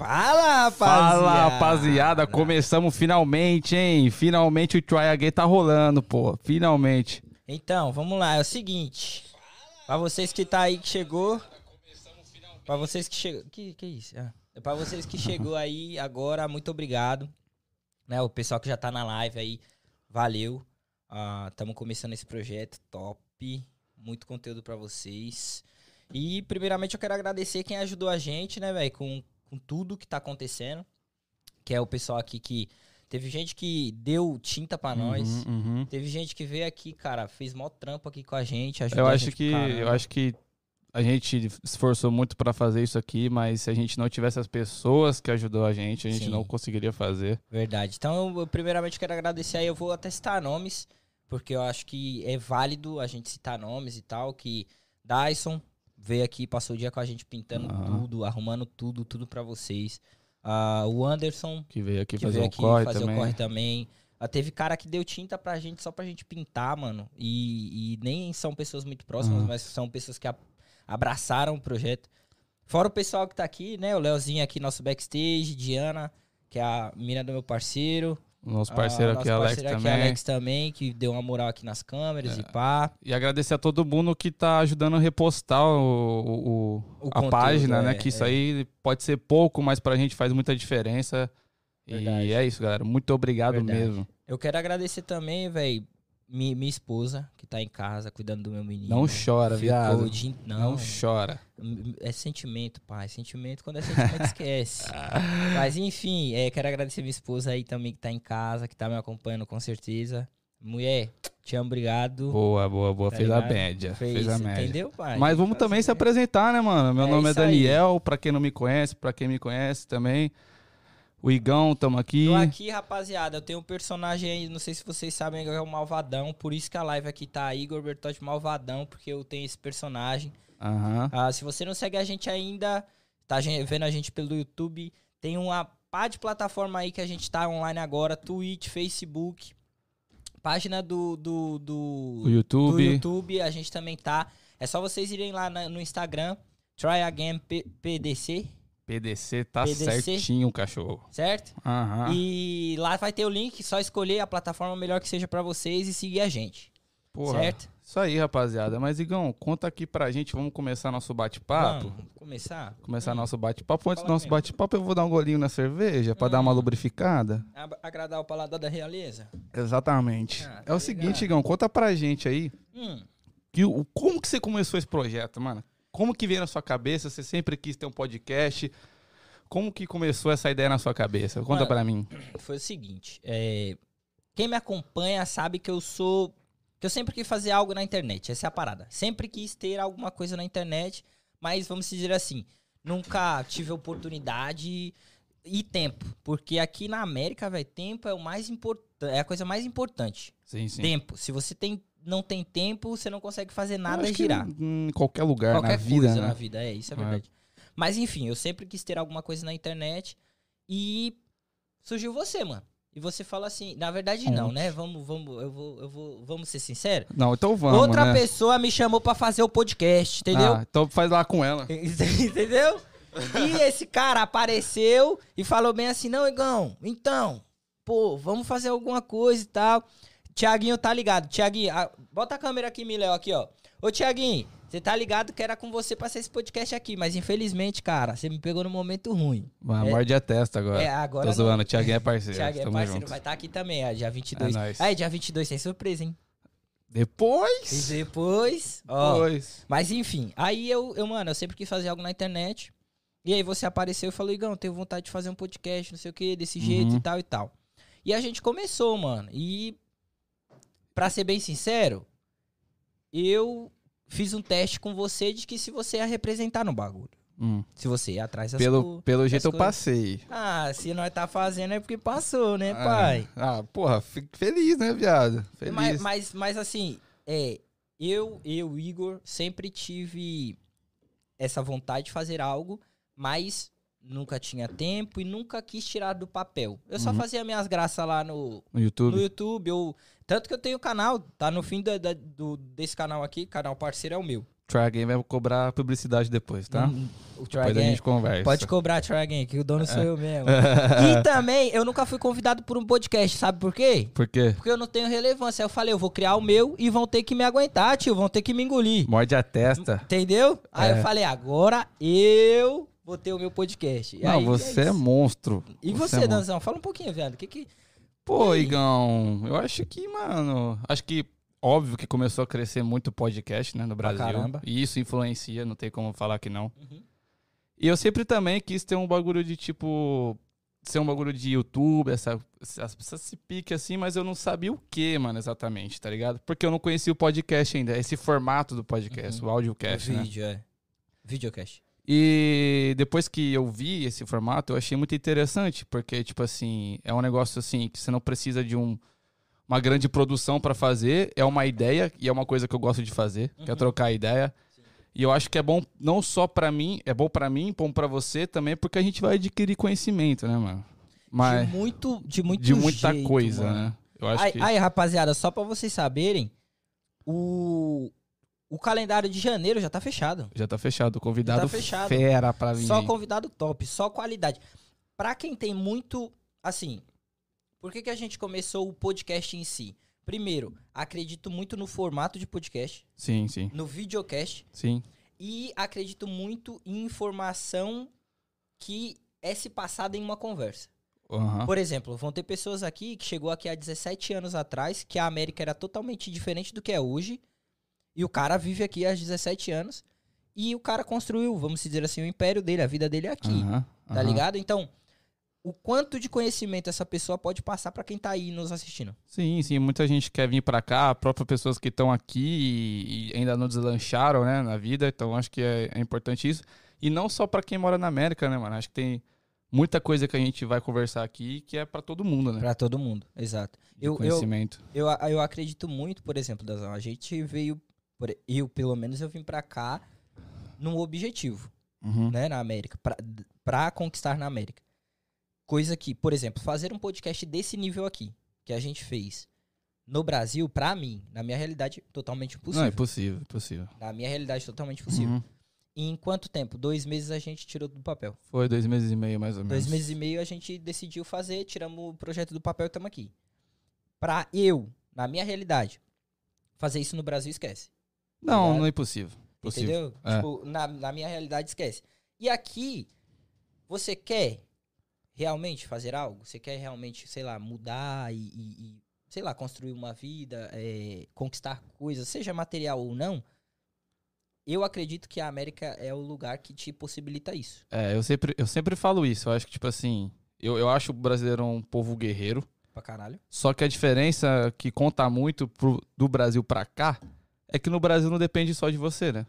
Fala, rapaziada! Fala, rapaziada. Começamos finalmente, hein? Finalmente o Try Again tá rolando, pô. Finalmente. Então, vamos lá. É o seguinte. Pra vocês que tá aí, que chegou... Pra vocês que chegou... Que, que isso? Ah, é pra vocês que chegou aí agora, muito obrigado. Né, o pessoal que já tá na live aí, valeu. Estamos começando esse projeto top. Muito conteúdo pra vocês. E, primeiramente, eu quero agradecer quem ajudou a gente, né, velho, com, com tudo que tá acontecendo. Que é o pessoal aqui que. Teve gente que deu tinta pra nós. Uhum, uhum. Teve gente que veio aqui, cara, fez mó trampo aqui com a gente. ajudou Eu acho gente que caramba. eu acho que a gente esforçou muito pra fazer isso aqui, mas se a gente não tivesse as pessoas que ajudou a gente, a gente Sim. não conseguiria fazer. Verdade. Então, eu, eu primeiramente quero agradecer aí. Eu vou até citar nomes, porque eu acho que é válido a gente citar nomes e tal. Que Dyson veio aqui, passou o dia com a gente pintando Aham. tudo, arrumando tudo, tudo pra vocês. Ah, o Anderson, Que veio aqui que fazer veio aqui corre fazer o corre também. Ah, teve cara que deu tinta pra gente só pra gente pintar, mano. E, e nem são pessoas muito próximas, Uhum. mas são pessoas que a- abraçaram o projeto. Fora o pessoal que tá aqui, né? O Leozinho aqui, nosso backstage, Diana, que é a mina do meu parceiro. O Nosso parceiro Ah, aqui, nosso Alex, parceiro aqui, também. É. Alex também, que deu uma moral aqui nas câmeras e pá. E agradecer a todo mundo que tá ajudando a repostar o, o- O a conteúdo, página, é, né? Que isso é. aí pode ser pouco, mas pra gente faz muita diferença. Verdade. E é isso, galera. Muito obrigado Verdade. mesmo. Eu quero agradecer também, velho, mi- minha esposa, que tá em casa cuidando do meu menino. Não chora, viado. dia- Não, Não, chora. É sentimento, pai. Sentimento, quando é sentimento, esquece. Mas enfim, é, quero agradecer minha esposa aí também que tá em casa, que tá me acompanhando com certeza. Mulher, te amo, obrigado. Boa, boa, boa. Tá fez a ligado? média. Fez, a média. Entendeu, pai? Mas vamos também se apresentar, né, mano? Meu É nome é isso aí. Daniel, pra quem não me conhece, pra quem me conhece também. O Igão, tamo aqui. Tô aqui, rapaziada. Eu tenho um personagem aí, não sei se vocês sabem, é o Malvadão. Por isso que a live aqui tá Igor Bertotti Malvadão, porque eu tenho esse personagem. Aham. Ah, se você não segue a gente ainda, tá vendo a gente pelo YouTube, tem uma pá de plataforma aí que a gente tá online agora, Twitch, Facebook, página do, do, do, O YouTube. do YouTube, a gente também tá. É só vocês irem lá no Instagram, Try Again P- PDC, tá PDC. certinho, cachorro. certo? Aham. E lá vai ter o link, só escolher a plataforma melhor que seja pra vocês e seguir a gente, Porra, certo? Isso aí, rapaziada. Mas, Igão, conta aqui pra gente. Vamos começar nosso bate-papo. Vamos começar? Começar Hum. nosso bate-papo. Antes do nosso bate-papo, eu vou dar um golinho na cerveja pra dar uma Hum. lubrificada. Agradar o paladar da realeza? Exatamente. Ah, tá é o ligado. seguinte, Igão, conta pra gente aí. Hum. Que, o- como que você começou esse projeto, mano? Como que veio na sua cabeça? Você sempre quis ter um podcast? Como que começou essa ideia na sua cabeça? Conta pra mim. foi o seguinte, é, quem me acompanha sabe que eu sou que eu sempre quis fazer algo na internet, essa é a parada. Sempre quis ter alguma coisa na internet, mas vamos dizer assim, nunca tive oportunidade e tempo, porque aqui na América, velho, tempo é o mais importante, é a coisa mais importante. Sim, sim. Tempo. Se você tem não tem tempo, você não consegue fazer nada e girar. Em qualquer lugar Qualquer na vida, coisa né? na vida, é, isso é É. verdade. Mas enfim, eu sempre quis ter alguma coisa na internet e surgiu você, mano. E você fala assim, na verdade não, né? Vamos, vamos, eu vou, eu vou, vamos ser sinceros. Não, então vamos, Outra né? pessoa me chamou pra fazer o podcast, entendeu? Ah, então faz lá com ela. entendeu? E esse cara apareceu e falou bem assim: "Não, Igão, então, pô, vamos fazer alguma coisa e tal". Tiaguinho tá ligado. Tiaguinho, ah, bota a câmera aqui, Miléo, aqui, ó. Ô, Tiaguinho, você tá ligado que era com você pra ser esse podcast aqui, mas infelizmente, cara, você me pegou no momento ruim. Vai, É. morde a testa agora. É, agora Tô zoando, o Thiaguinho é parceiro. Tiaguinho é parceiro, junto. vai estar aqui também, ó, dia 22. É nóis. Aí, dia 22 tem surpresa, hein? E Depois. depois, ó. Depois. Mas enfim, aí eu, eu, mano, eu sempre quis fazer algo na internet. E aí você apareceu e falou, Igão, tenho vontade de fazer um podcast, não sei o que, desse jeito Uhum. e tal e tal. E a gente começou, mano. E, pra ser bem sincero, eu fiz um teste com você de que se você ia representar no bagulho. Hum. Se você ia atrás das Pelo, co- pelo jeito eu coisas. passei. Ah, se nós tá fazendo é porque passou, né, Ah, pai? Ah, porra, fico feliz, né, viado? Feliz. Mas, mas, mas assim, é, eu, eu, Igor, sempre tive essa vontade de fazer algo, mas nunca tinha tempo e nunca quis tirar do papel. Eu só Uhum. fazia minhas graças lá no, No YouTube. no YouTube. Eu, tanto que eu tenho canal, tá no fim da- da- do, desse canal aqui, canal parceiro é o meu. Try Again vai cobrar publicidade depois, tá? Hum, O Try depois a Again. gente conversa. Pode cobrar, Try Again, que o dono sou eu mesmo. e também, eu nunca fui convidado por um podcast, sabe por quê? Por quê? Porque eu não tenho relevância. Aí eu falei, eu vou criar o meu e vão ter que me aguentar, tio. Vão ter que me engolir. Morde a testa. Entendeu? Aí É. eu falei, agora eu vou ter o meu podcast. E Não, aí, você é, isso. monstro. E é você, monstro. Danzão? Fala um pouquinho, viado. O que que... Pô, aí? Igão, eu acho que, mano, acho que óbvio que começou a crescer muito o podcast, né, no Brasil. caramba. E isso influencia, não tem como falar que não. Uhum. E eu sempre também quis ter um bagulho de tipo ser um bagulho de YouTube, essa, essa, esse pique assim, mas eu não sabia o que, mano, exatamente, tá ligado? Porque eu não conhecia o podcast ainda, esse formato do podcast, Uhum. o audiocast, o né? vídeo, é. Videocast. E depois que eu vi esse formato, eu achei muito interessante, porque, tipo assim, é um negócio assim que você não precisa de um, uma grande produção pra fazer, é uma ideia, e é uma coisa que eu gosto de fazer, que é Uhum. trocar ideia. E eu acho que é bom não só pra mim, é bom pra mim, bom pra você também, porque a gente vai adquirir conhecimento, né, mano? Mas De muito, de muito de muita jeito, coisa, mano. né? Eu acho Aí, que aí, rapaziada, só pra vocês saberem, o, o calendário de janeiro já tá fechado. já tá fechado, o convidado tá fechado. fera pra vir. Só convidado top, só qualidade. Pra quem tem muito. Assim, por que, que a gente começou o podcast em si? Primeiro, acredito muito no formato de podcast, Sim, sim, no videocast, sim. e acredito muito em informação que é se passada em uma conversa. Aham. Por exemplo, vão ter pessoas aqui que chegou aqui há 17 anos atrás, que a América era totalmente diferente do que é hoje, e o cara vive aqui há 17 anos, e o cara construiu, vamos dizer assim, o império dele, a vida dele é aqui. Aham, Tá aham. ligado? Então, o quanto de conhecimento essa pessoa pode passar pra quem tá aí nos assistindo? Sim, sim, muita gente quer vir pra cá, próprias pessoas que estão aqui e, ainda não deslancharam, né, na vida, então acho que é, é importante isso. E não só pra quem mora na América, né, mano? Acho que tem muita coisa que a gente vai conversar aqui que é pra todo mundo, né? Pra todo mundo, exato. De Eu, eu, conhecimento. eu, eu acredito muito, por exemplo, Dazão, a gente veio, por- eu pelo menos eu vim pra cá num objetivo. Uhum. né, na América, pra, pra conquistar na América. Coisa que, por exemplo, fazer um podcast desse nível aqui, que a gente fez no Brasil, pra mim, na minha realidade, totalmente Não, impossível. é possível, possível. Na minha realidade, totalmente impossível. Uhum. E em quanto tempo? Dois meses a gente tirou do papel. Foi dois meses e meio, mais ou menos. Dois meses e meio a gente decidiu fazer, tiramos o projeto do papel e estamos aqui. Pra eu, na minha realidade, fazer isso no Brasil, esquece. Não, ligado? não é impossível. Possível. Entendeu? É. Tipo, na, na minha realidade, esquece. E aqui, você quer realmente fazer algo? Você quer realmente, sei lá, mudar e, e- e, sei lá, construir uma vida, é, conquistar coisas, seja material ou não? Eu acredito que a América é o lugar que te possibilita isso. É, eu sempre, eu sempre falo isso. Eu acho que, tipo assim, eu, eu acho o brasileiro um povo guerreiro. Pra caralho. Só que a diferença que conta muito pro- do Brasil pra cá é que no Brasil não depende só de você, né?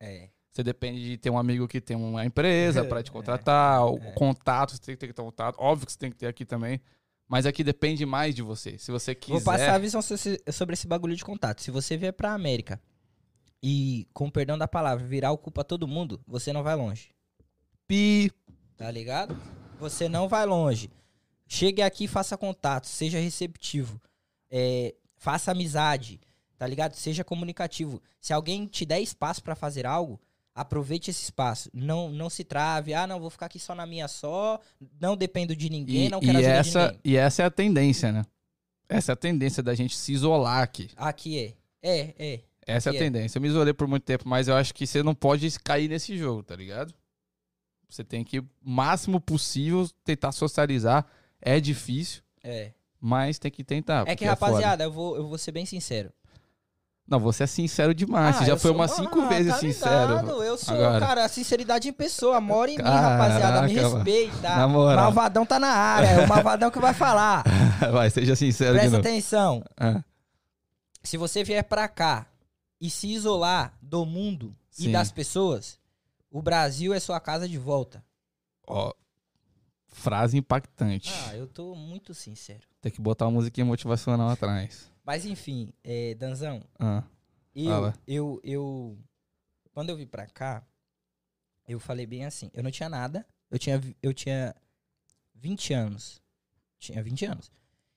É. Você depende de ter um amigo que tem uma empresa pra te É, contratar, o é. contato, você tem que ter contato. Óbvio que você tem que ter aqui também. Mas aqui depende mais de você. Se você quiser. Vou passar a visão so- sobre esse bagulho de contato. Se você vier pra América e, com perdão da palavra, virar o cu pra todo mundo, você não vai longe. Pi. Tá ligado? Você não vai longe. Chegue aqui e faça contato, seja receptivo. é, faça amizade, tá ligado? Seja comunicativo. Se alguém te der espaço pra fazer algo, aproveite esse espaço. Não, não se trave. Ah, não, vou ficar aqui só na minha só. Não dependo de ninguém, E, não quero e ajuda de essa, ninguém. e essa é a tendência, né? Essa é a tendência da gente se isolar aqui. Aqui é. É, é. Essa é a é? tendência. Eu me isolei por muito tempo, mas eu acho que você não pode cair nesse jogo, tá ligado? Você tem que, o máximo possível, tentar socializar. É difícil, É. mas tem que tentar. É que, foda. rapaziada, eu vou, eu vou ser bem sincero. Não, você é sincero demais. você já foi umas cinco Ah, vezes tá sincero. ligado? Eu sou, agora. cara, a sinceridade em pessoa. Mora em mim, Caraca, rapaziada. Me respeita. Na moral. Malvadão tá na área. É o Malvadão que vai falar. Vai, seja sincero Presta atenção. Ah, Se você vier pra cá e se isolar do mundo Sim. e das pessoas, o Brasil é sua casa de volta. ó, frase impactante. Ah, eu tô muito sincero. Tem que botar uma musiquinha motivacional atrás. Mas enfim, é, Danzão, Ah, eu, eu, eu, quando eu vim pra cá, eu falei bem assim, eu não tinha nada, eu tinha, eu tinha 20 anos, tinha 20 anos.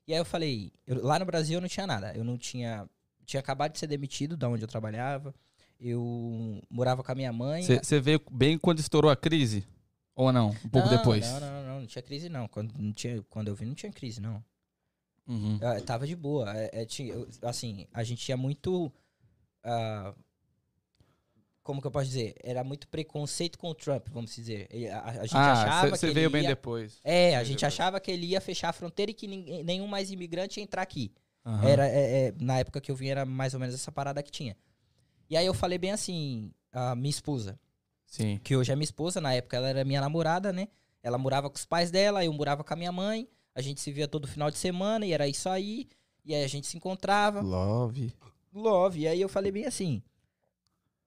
E aí eu falei, eu- lá no Brasil eu não tinha nada, eu não tinha, tinha acabado de ser demitido da onde eu trabalhava, eu morava com a minha mãe. Você veio bem quando estourou a crise? Ou não? Um pouco não, depois? Não, não, não, não tinha crise não. Quando, não tinha, quando eu vi, não tinha crise, não. Uhum. Eu, tava de boa. É, é, assim, a gente tinha muito. ah, como que eu posso dizer? Era muito preconceito com o Trump, vamos dizer. A, a gente Ah, achava que você ele veio bem ia- depois. É, a gente depois. achava que ele ia fechar a fronteira e que ninguém- nenhum mais imigrante ia entrar aqui. Aham. Era, é, é, na época que eu vim, era mais ou menos essa parada que tinha. E aí eu falei bem assim, a minha esposa, Sim. que hoje é minha esposa, na época ela era minha namorada, né? Ela morava com os pais dela, eu morava com a minha mãe, a gente se via todo final de semana e era isso aí. E aí a gente se encontrava. Love. Love. E aí eu falei bem assim,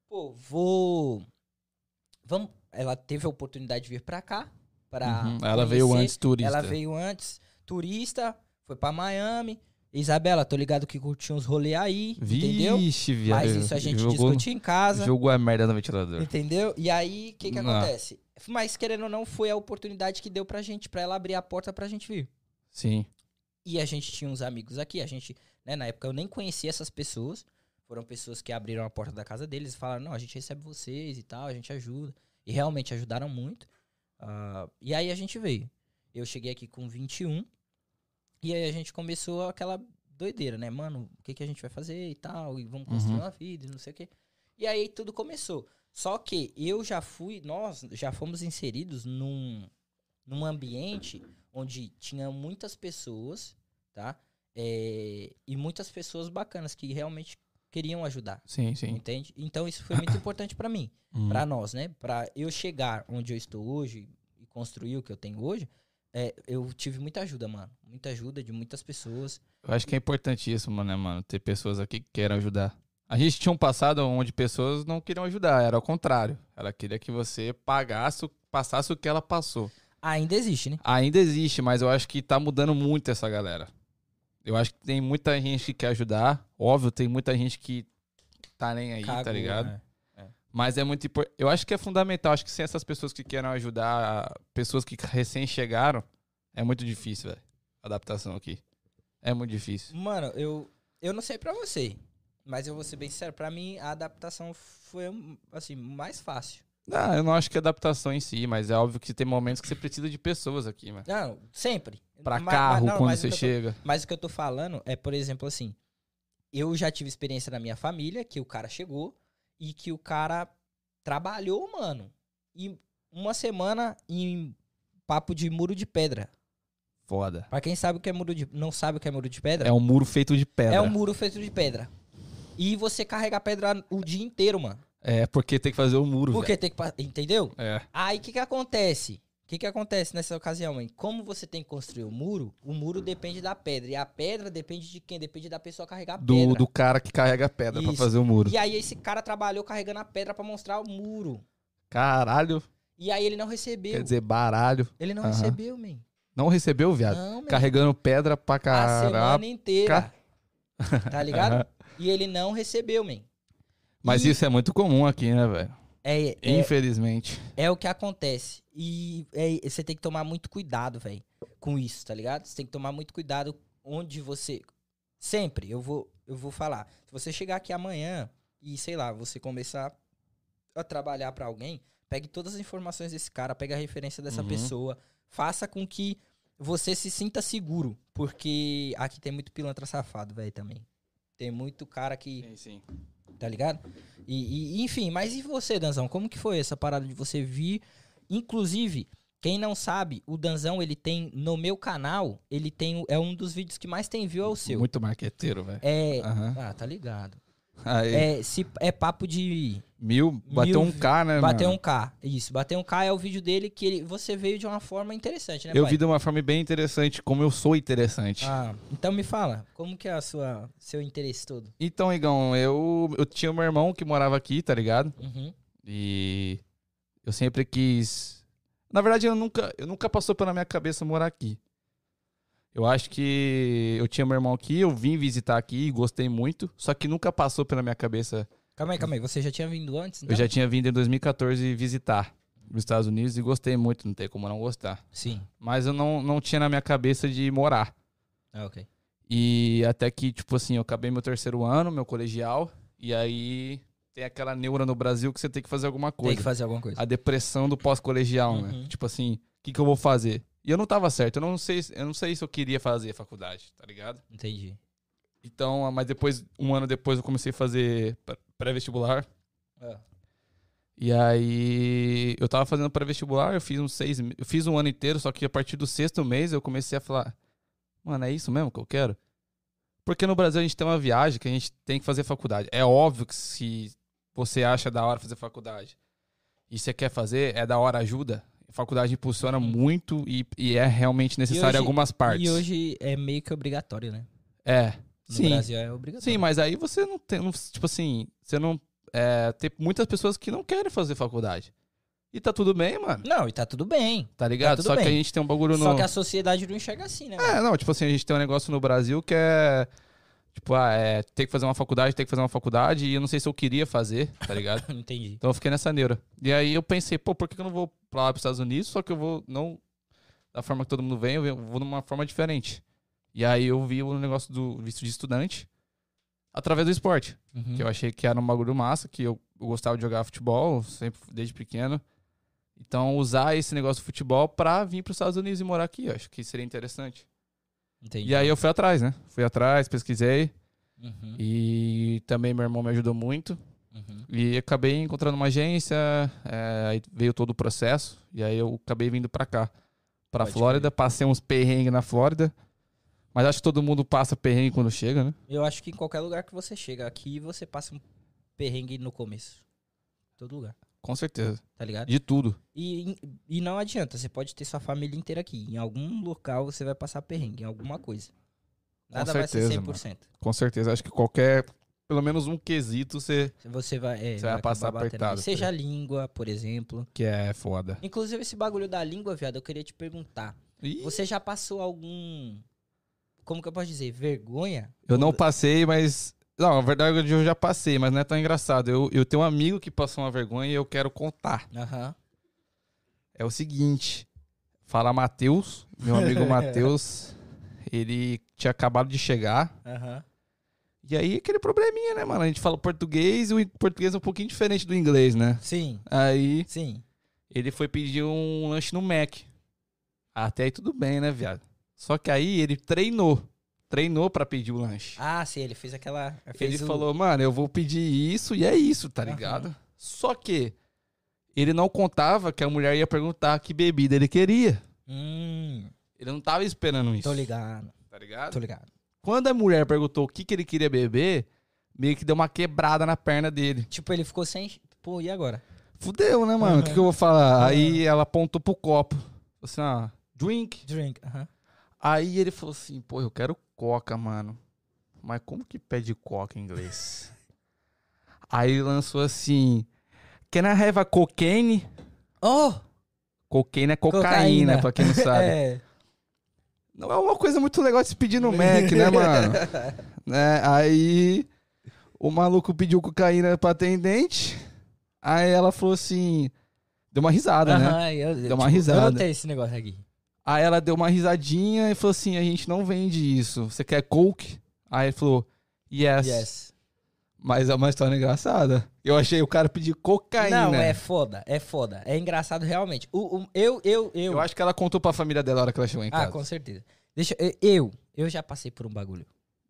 pô, vou. Vamos. Ela teve a oportunidade de vir pra cá. Pra Uhum. Ela veio antes turista. Ela veio antes, turista, foi pra Miami. Isabela, tô ligado que curtiu uns rolê aí, entendeu? Vixe, viado. Mas isso a gente jogou, discutia em casa, Jogou a merda no ventilador. entendeu? E aí, o que que Não. acontece? Mas, querendo ou não, foi a oportunidade que deu pra gente, pra ela abrir a porta pra gente vir. Sim. E a gente tinha uns amigos aqui, a gente, né, na época eu nem conhecia essas pessoas. Foram pessoas que abriram a porta da casa deles e falaram, não, a gente recebe vocês e tal, a gente ajuda. E realmente ajudaram muito. Ah, e aí a gente veio. Eu cheguei aqui com 21. E aí a gente começou aquela doideira, né? Mano, o que, que a gente vai fazer e tal, e vamos construir Uhum. uma vida, e não sei o quê. E aí tudo começou. Só que eu já fui, nós já fomos inseridos num, num ambiente onde tinha muitas pessoas, tá? É, e muitas pessoas bacanas que realmente queriam ajudar, Sim, sim. entende? Então isso foi muito importante pra mim, Uhum. pra nós, né? Pra eu chegar onde eu estou hoje e construir o que eu tenho hoje, é, eu tive muita ajuda, mano. Muita ajuda de muitas pessoas. Eu acho que é importantíssimo, né, mano? Ter pessoas aqui que queiram ajudar. A gente tinha um passado onde pessoas não queriam ajudar, era ao contrário. Ela queria que você pagasse, o- passasse o que ela passou. Ainda existe, né? Ainda existe, mas eu acho que tá mudando muito essa galera. Eu acho que tem muita gente que quer ajudar. Óbvio, tem muita gente que tá nem aí, tá Cagou, ligado? né? Mas é muito importante. Eu acho que é fundamental. Acho que sem essas pessoas que querem ajudar, pessoas que recém chegaram, é muito difícil, velho. Adaptação aqui. É muito difícil. Mano, eu, eu não sei pra você, mas eu vou ser bem sincero, pra mim a adaptação foi, assim, mais fácil. Não, eu não acho que é adaptação em si, mas é óbvio que tem momentos que você precisa de pessoas aqui, mano. Não, sempre. Pra Ma- ma- carro, não, quando mas você tô- chega. Mas o que eu tô falando é, por exemplo, assim, eu já tive experiência na minha família, que o cara chegou e que o cara trabalhou, mano, e uma semana em papo de muro de pedra. Foda. Pra quem sabe o que é muro de, não sabe o que é muro de pedra, É um muro feito de pedra. é um muro feito de pedra. E você carrega a pedra o dia inteiro, mano. É, porque tem que fazer o muro, Porque tem que, entendeu? É. Aí o que que acontece? O que que acontece nessa ocasião, hein? Como você tem que construir o muro, o muro depende da pedra. E a pedra depende de quem? Depende da pessoa carregar a Do, pedra. do cara que carrega a pedra pra Isso. fazer o muro. E aí esse cara trabalhou carregando a pedra pra mostrar o muro. Caralho. E aí ele não recebeu. Quer dizer, baralho. ele não Aham. recebeu, man. Não recebeu, viado? Não, man. Carregando pedra pra A caralho. semana inteira. Tá ligado? E ele não recebeu, man. Mas E isso é muito comum aqui, né, velho? é, é, Infelizmente. é o que acontece. E é- você tem que tomar muito cuidado, velho, com isso, tá ligado? Você tem que tomar muito cuidado onde você. Sempre, eu vou, eu vou falar. Se você chegar aqui amanhã e, sei lá, você começar a trabalhar pra alguém, pegue todas as informações desse cara, pegue a referência dessa Uhum. pessoa, faça com que você se sinta seguro. Porque aqui tem muito pilantra safado, velho, também. Tem muito cara que Sim, sim. tá ligado? E, e, enfim, mas e você, Danzão? Como que foi essa parada de você vir? Inclusive, quem não sabe, o Danzão, ele tem no meu canal, ele tem é um dos vídeos que mais tem view é o seu. Muito marqueteiro, velho. É, Aham. ah, tá ligado. Aí, É, se, é papo de mil, bateu um mil K, né, bater mano? um K. Isso, bater um K é o vídeo dele que ele, você veio de uma forma interessante, né, Eu pai? vi de uma forma bem interessante, como eu sou interessante. Ah, então me fala, como que é a sua, seu interesse todo? Então, Igão, eu, eu tinha meu irmão que morava aqui, tá ligado? Uhum. E eu sempre quis. Na verdade, eu nunca, eu nunca passou pela minha cabeça morar aqui. Eu acho que eu tinha meu irmão aqui, eu vim visitar aqui, gostei muito, só que nunca passou pela minha cabeça. Calma aí, calma aí, você já tinha vindo antes? Eu então? já tinha vindo em 2014 visitar os Estados Unidos e gostei muito, não tem como não gostar. Sim. Mas eu não, não tinha na minha cabeça de morar. Ah, ok. E até que, tipo assim, eu acabei meu terceiro ano, meu colegial, e aí tem aquela neura no Brasil que você tem que fazer alguma Tem coisa. que fazer alguma coisa. A depressão do pós-colegial, né? Uhum. Tipo assim, o que, que eu vou fazer? E eu não tava certo, eu não sei, eu não sei se eu queria fazer faculdade, tá ligado? Entendi. Então, mas depois, um ano depois, eu comecei a fazer pré- pré-vestibular. Ah. E aí, eu tava fazendo pré-vestibular, eu fiz uns seis, eu fiz um ano inteiro, só que a partir do sexto mês eu comecei a falar, mano, é isso mesmo que eu quero? Porque no Brasil a gente tem uma viagem que a gente tem que fazer faculdade. É óbvio que se você acha da hora fazer faculdade e você quer fazer, é da hora ajuda. Faculdade impulsiona muito e, e é realmente necessário em hoje- algumas partes. E hoje é meio que obrigatório, né? É. No Sim. Brasil é obrigatório. Sim, mas aí você não tem, não- tipo assim, você não é, tem muitas pessoas que não querem fazer faculdade. E tá tudo bem, mano. Não, e tá tudo bem. Tá ligado? tudo Só que a bem. gente tem um bagulho no Só que a sociedade não enxerga assim, né? É, não, tipo assim, a gente tem um negócio no Brasil que é tipo, ah, é, tem que fazer uma faculdade, tem que fazer uma faculdade e eu não sei se eu queria fazer, tá ligado? Entendi. Então eu fiquei nessa neura. E aí eu pensei, pô, por que eu não vou pra lá pros Estados Unidos, só que eu vou não da forma que todo mundo vem, eu vou numa forma diferente. E aí eu vi o negócio do visto de estudante através do esporte. Uhum. Que eu achei que era um bagulho massa, que eu, eu gostava de jogar futebol, sempre desde pequeno. Então, usar esse negócio do futebol pra vir pros Estados Unidos e morar aqui, eu acho que seria interessante. Entendi. E aí eu fui atrás, né? Fui atrás, pesquisei. Uhum. E também meu irmão me ajudou muito. Uhum. E acabei encontrando uma agência, é, aí veio todo o processo. E aí eu acabei vindo pra cá. Pra Pode Flórida, passei uns perrengues na Flórida. Mas acho que todo mundo passa perrengue quando chega, né? Eu acho que em qualquer lugar que você chega aqui, você passa um perrengue no começo. Todo lugar, Com certeza. tá ligado? De tudo. E, e não adianta, você pode ter sua família inteira aqui. Em algum local você vai passar perrengue, em alguma coisa. Nada certeza, vai ser 100%. Com certeza. Acho que qualquer. Pelo menos um quesito você. Você vai, é, Você vai acabar passar apertado, tá Seja a língua, por exemplo. Que é foda. Inclusive, esse bagulho da língua, viado, eu queria te perguntar. Ih, Você já passou algum. Como que eu posso dizer? Vergonha? Eu não passei, mas. Não, na verdade eu já passei, mas não é tão engraçado. Eu, eu tenho um amigo que passou uma vergonha e eu quero contar. Aham. É o seguinte. Fala Matheus, meu amigo Matheus. Ele tinha acabado de chegar. Aham. E aí, aquele probleminha, né, mano? A gente fala português e o português é um pouquinho diferente do inglês, né? Sim, Aí, sim. ele foi pedir um lanche no Mac. Até aí tudo bem, né, viado? Só que aí ele treinou. Treinou pra pedir o lanche. Ah, sim, ele fez aquela. Fez ele o- falou, mano, eu vou pedir isso e é isso, tá ligado? Só que ele não contava que a mulher ia perguntar que bebida ele queria. Hum, Ele não tava esperando isso. tô ligado, Tá ligado? tô ligado. Quando a mulher perguntou o que, que ele queria beber, meio que deu uma quebrada na perna dele. Tipo, ele ficou sem. Pô, e agora? Fudeu, né, mano? O que, que eu vou falar? Aí ela apontou pro copo. Falou assim, ah, drink. Drink. Aham. Aí ele falou assim, pô, eu quero coca, mano. Mas como que pede coca em inglês? Aí lançou assim, can I have a cocaine? Oh! Cocaine é cocaína, Cocaína. pra quem não sabe. É. Não é uma coisa muito legal de se pedir no Mac, né, mano? né? Aí o maluco pediu cocaína pra atendente. Aí ela falou assim, deu uma risada, né? Aham, eu, Deu uma Eu risada. não tenho esse negócio aqui. Aí ela deu uma risadinha e falou assim: a gente não vende isso. Você quer Coke? Aí ele falou: Yes. Yes. Mas é uma história engraçada. Eu achei o cara pedir cocaína. Não, é foda, é foda. É engraçado realmente. O, o- eu, eu, eu. Eu acho que ela contou pra família dela na hora que ela chegou em ah, casa. com certeza. Deixa eu, eu, eu já passei por um bagulho.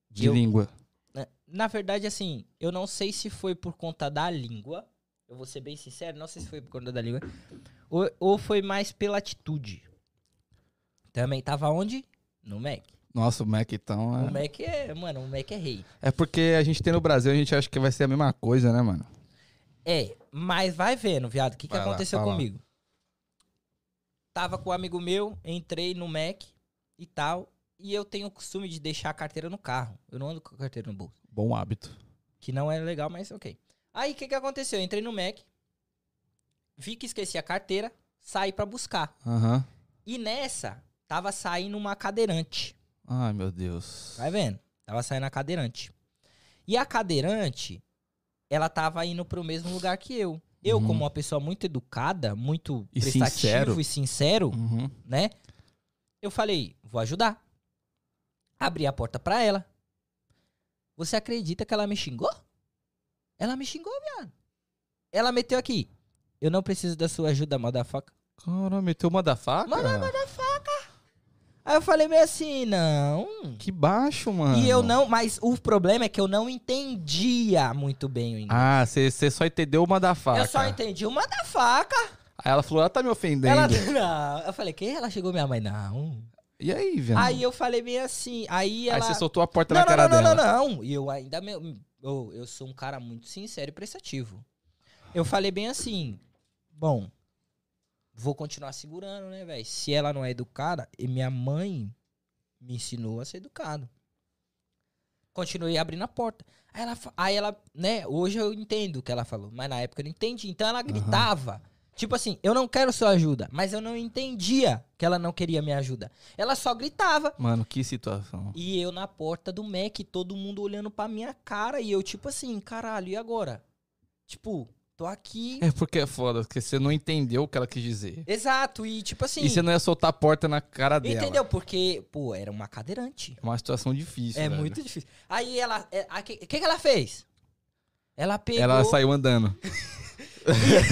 De eu- língua. né, Na verdade, assim, eu não sei se foi por conta da língua. Eu vou ser bem sincero, não sei se foi por conta da língua. Ou, ou foi mais pela atitude. Também tava onde? No Mac. Nossa, o Mac então. O É... Mac é, mano, o Mac é rei. é porque a gente tem no Brasil, a gente acha que vai ser a mesma coisa, né, mano? É, mas vai vendo, viado. O que, que lá, aconteceu comigo? Tava com um amigo meu, entrei no Mac e tal. E eu tenho o costume de deixar a carteira no carro. Eu não ando com a carteira no bolso. Bom hábito. Que não é legal, mas ok. Aí o que, que aconteceu? Eu entrei no Mac, vi que esqueci a carteira, saí pra buscar. Aham. E nessa, tava saindo uma cadeirante. Ai, meu Deus. Vai vendo? Tava saindo a cadeirante. E a cadeirante, ela tava indo pro mesmo lugar que eu. Eu, Uhum. como uma pessoa muito educada, muito E prestativo sincero. e sincero, Uhum. né? Eu falei, vou ajudar. Abri a porta pra ela. Você acredita que ela me xingou? Ela me xingou, viado. Ela meteu aqui. Eu não preciso da sua ajuda, motherfucker. Caramba, meteu faca? Manda, motherfucker. Aí eu falei meio assim, não. Que baixo, mano. E eu não, mas o problema é que eu não entendia muito bem o inglês. Ah, você só entendeu uma da faca. eu só entendi uma da faca. Aí ela falou, ela tá me ofendendo. Ela, não. Eu falei, que? Ela chegou minha mãe, não. E aí, velho? Aí eu falei meio assim, aí Aí ela... você soltou a porta não, na não, cara não, dela. não, não, não. E eu ainda, meu, eu, eu sou um cara muito sincero e prestativo. Eu falei bem assim, bom, vou continuar segurando, né, velho? Se ela não é educada, e minha mãe me ensinou a ser educado. Continuei abrindo a porta. Aí ela, aí ela, né, hoje eu entendo o que ela falou, mas na época eu não entendi. Então ela gritava. Tipo assim, eu não quero sua ajuda, mas eu não entendia que ela não queria minha ajuda. Ela só gritava. Mano, que situação. E eu na porta do Mac, todo mundo olhando pra minha cara. E eu, tipo assim, caralho, e agora? Tipo, tô aqui. É porque é foda, porque você não entendeu o que ela quis dizer. Exato, e tipo assim. E você não ia soltar a porta na cara dela. Entendeu? Porque, pô, era uma cadeirante. É uma situação difícil. é velho. muito difícil. Aí ela. O que, que, que ela fez? Ela pegou. Ela saiu andando.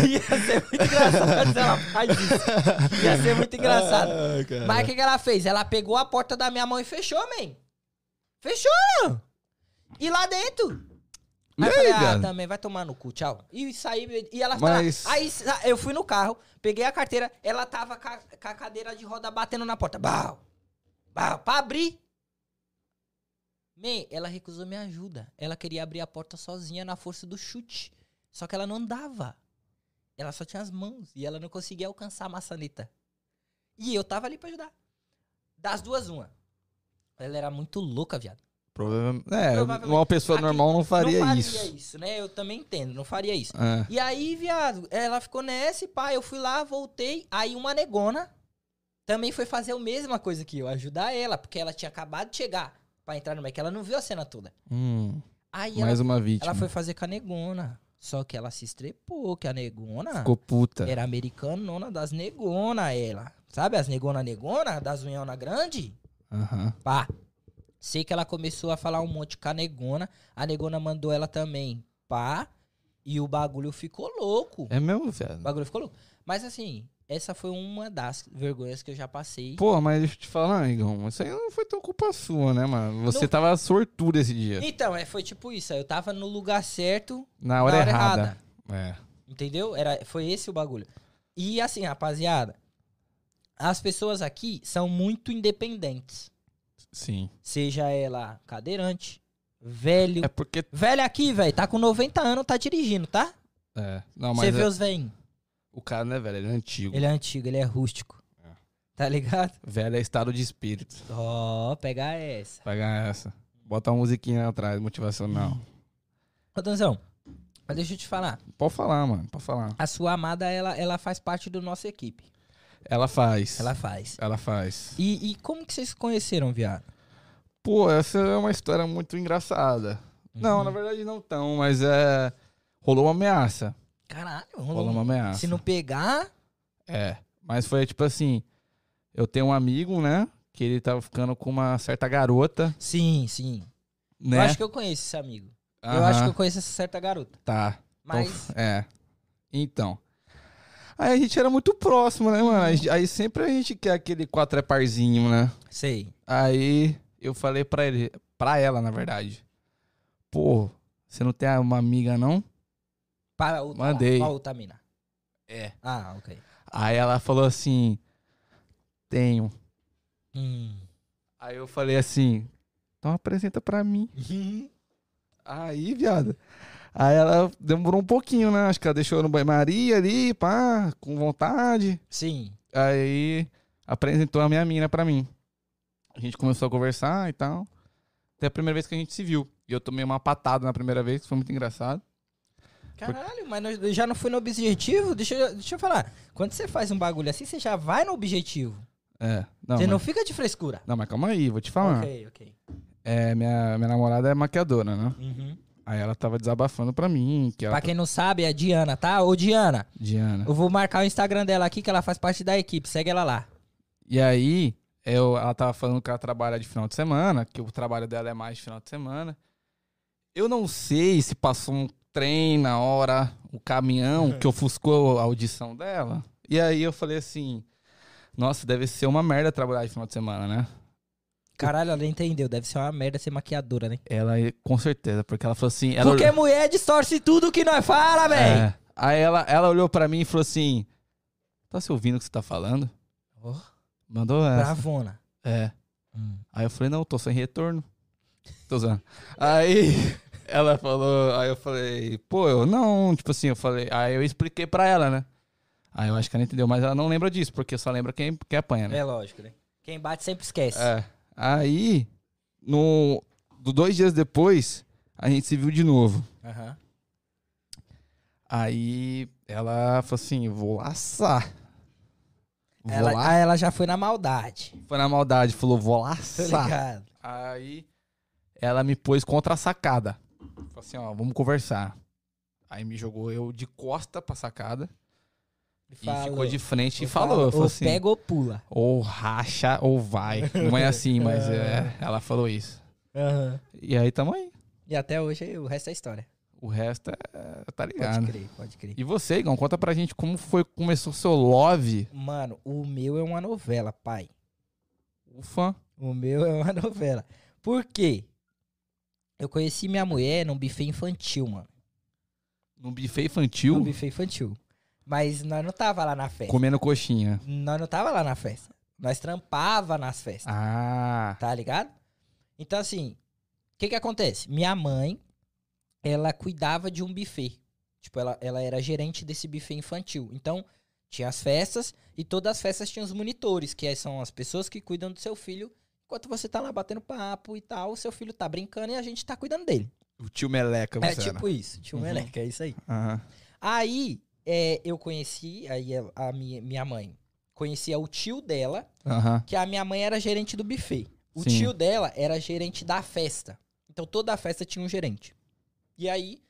Ia ser muito engraçado se ela faz isso. Ia ser muito engraçado. Ah, Mas o que, que ela fez? Ela pegou a porta da minha mão e fechou, man. Fechou! E lá dentro. E Aí aí, falei, ah, também vai tomar no cu, tchau. E saí, e ela Mas- Aí sa- eu fui no carro, peguei a carteira, ela tava com a, com a cadeira de roda batendo na porta. Bau! Bau! Pra abrir. Man, ela recusou minha ajuda. Ela queria abrir a porta sozinha na força do chute. Só que ela não andava. Ela só tinha as mãos e ela não conseguia alcançar a maçaneta. E eu tava ali pra ajudar. Das duas, uma. Ela era muito louca, viado. Problema... É, uma pessoa normal não faria, não faria isso. isso, né? Eu também entendo, não faria isso. É. E aí, viado, ela ficou nessa e pá, eu fui lá, voltei. Aí uma negona também foi fazer a mesma coisa que eu, ajudar ela, porque ela tinha acabado de chegar pra entrar no Mac. Ela não viu a cena toda. Hum, Aí mais ela, uma vítima. ela foi fazer com a negona. Só que ela se estrepou, que a negona Ficou puta. era americanona das negona, ela. Sabe as negona negona, das unhona grande? Aham. Pá. Sei que ela começou a falar um monte com a negona. A negona mandou ela também. Pá. E o bagulho ficou louco. É mesmo, O velho? bagulho ficou louco. Mas assim, essa foi uma das vergonhas que eu já passei. Pô, mas deixa eu te falar, Igão. Isso aí não foi tão culpa sua, né, mano? Você Não- tava sortudo esse dia. Então, é, foi tipo isso. Eu tava no lugar certo, Na hora, na hora errada. É. entendeu? Era, foi esse o bagulho. E assim, rapaziada, as pessoas aqui são muito independentes. Sim. Seja ela cadeirante, velho. É porque. Velho aqui, velho, tá com 90 anos, tá dirigindo, tá? É. Não, Você vê é- os velhinhos. o cara não é velho, ele é antigo. Ele é antigo, ele é rústico. É. Tá ligado? Velho é estado de espírito. Ó, pegar essa. Ganhar essa. Bota uma musiquinha atrás, motivacional. Ô, Danzão, mas deixa eu te falar. Pode falar, mano. Pode falar. A sua amada, ela, ela faz parte da nossa equipe. Ela faz. Ela faz. Ela faz. E, e como que vocês se conheceram, viado? Pô, essa é uma história muito engraçada. Não, Uhum. na verdade não tão, mas é. Rolou uma ameaça. Caralho, Rolou uma ameaça. Se não pegar. É. Mas foi tipo assim. Eu tenho um amigo, né? Que ele tava ficando com uma certa garota, Sim, sim. né? Eu acho que eu conheço esse amigo. Eu Aham, acho que eu conheço essa certa garota. Tá. Mas. Então, é. Então. Aí a gente era muito próximo, né, mano? Aí, sempre a gente quer aquele quatro é parzinho, né? Sei. Aí eu falei pra ele, pra ela, na verdade. Pô, você não tem uma amiga, não? Para outra. Mandei. Pra outra mina. É. Ah, ok. Aí ela falou assim: Tenho. Hum. Aí eu falei assim: Então apresenta pra mim. Aí, viado. Aí ela demorou um pouquinho, né? Acho que ela deixou no banho-maria ali, pá, com vontade. Sim. Aí apresentou a minha mina pra mim. A gente começou a conversar e tal. Até a primeira vez que a gente se viu. E eu tomei uma patada na primeira vez, que foi muito engraçado. Caralho, mas já não foi no objetivo? Deixa, eu- deixa eu falar. Quando você faz um bagulho assim, você já vai no objetivo. É. Não, você mas, não fica de frescura. não, mas calma aí, vou te falar. Ok, ok. É, minha, minha namorada é maquiadora, né? Uhum. Aí ela tava desabafando pra mim, que. Pra quem não sabe, é a Diana, tá? Ô, Diana, Diana. eu vou marcar o Instagram dela aqui, que ela faz parte da equipe. Segue ela lá. E aí, eu, ela tava falando que ela trabalha de final de semana, que o trabalho dela é mais de final de semana. Eu não sei se passou um trem na hora, o caminhão que ofuscou a audição dela. E aí eu falei assim, nossa, deve ser uma merda trabalhar de final de semana, né? Caralho, ela entendeu. Deve ser uma merda ser maquiadora, né? Ela, com certeza, porque ela falou assim... Ela, Porque mulher distorce tudo que nós fala, velho. É. Aí ela, ela olhou pra mim e falou assim, tá se ouvindo o que você tá falando? Oh, Mandou essa. bravona. É. Hum. Aí eu falei, não, tô sem retorno. Tô usando. Aí ela falou, aí eu falei, pô, eu não, tipo assim, eu falei, aí eu expliquei pra ela, né? Aí eu acho que ela entendeu, mas ela não lembra disso, porque só lembra quem, quem apanha, né? É lógico, né? Quem bate sempre esquece. É. Aí, no, do dois dias depois, a gente se viu de novo. Aham. Aí ela falou assim, vou laçar. Vou Ela, lá. ah, ela já foi na maldade. Foi na maldade, falou, vou laçar. Aí ela me pôs contra a sacada. Falou assim, ó, vamos conversar. Aí me jogou eu de costa pra sacada e ficou de frente e falou. Falou ou assim, pega ou pula. ou racha ou vai. Não é assim, mas é, ela falou isso. Aham. E aí tamo aí. E até hoje o resto é história. O resto é, tá Pode ligado. crer, pode crer. E você, Igão, conta pra gente como foi, começou o seu love. Mano, o meu é uma novela, pai. Ufa. O meu é uma novela. Por quê? Eu conheci minha mulher num buffet infantil, mano. No buffet infantil, Num buffet infantil. Mas nós não tava lá na festa. comendo coxinha. Nós não tava lá na festa. Nós trampava nas festas. Ah, Tá ligado? Então, assim, o que que acontece? Minha mãe, ela cuidava de um buffet. Tipo, ela, ela era gerente desse buffet infantil. Então, tinha as festas e todas as festas tinham os monitores, que são as pessoas que cuidam do seu filho. Enquanto você tá lá batendo papo e tal, o seu filho tá brincando e a gente tá cuidando dele. o tio Meleca, você É era. tipo isso, tio Uhum. Meleca, é isso aí. Aham. Aí, é, eu conheci, aí a, a minha, minha mãe conhecia o tio dela, que a minha mãe era gerente do buffet. O Sim. tio dela era gerente da festa. Então toda a festa tinha um gerente. E aí,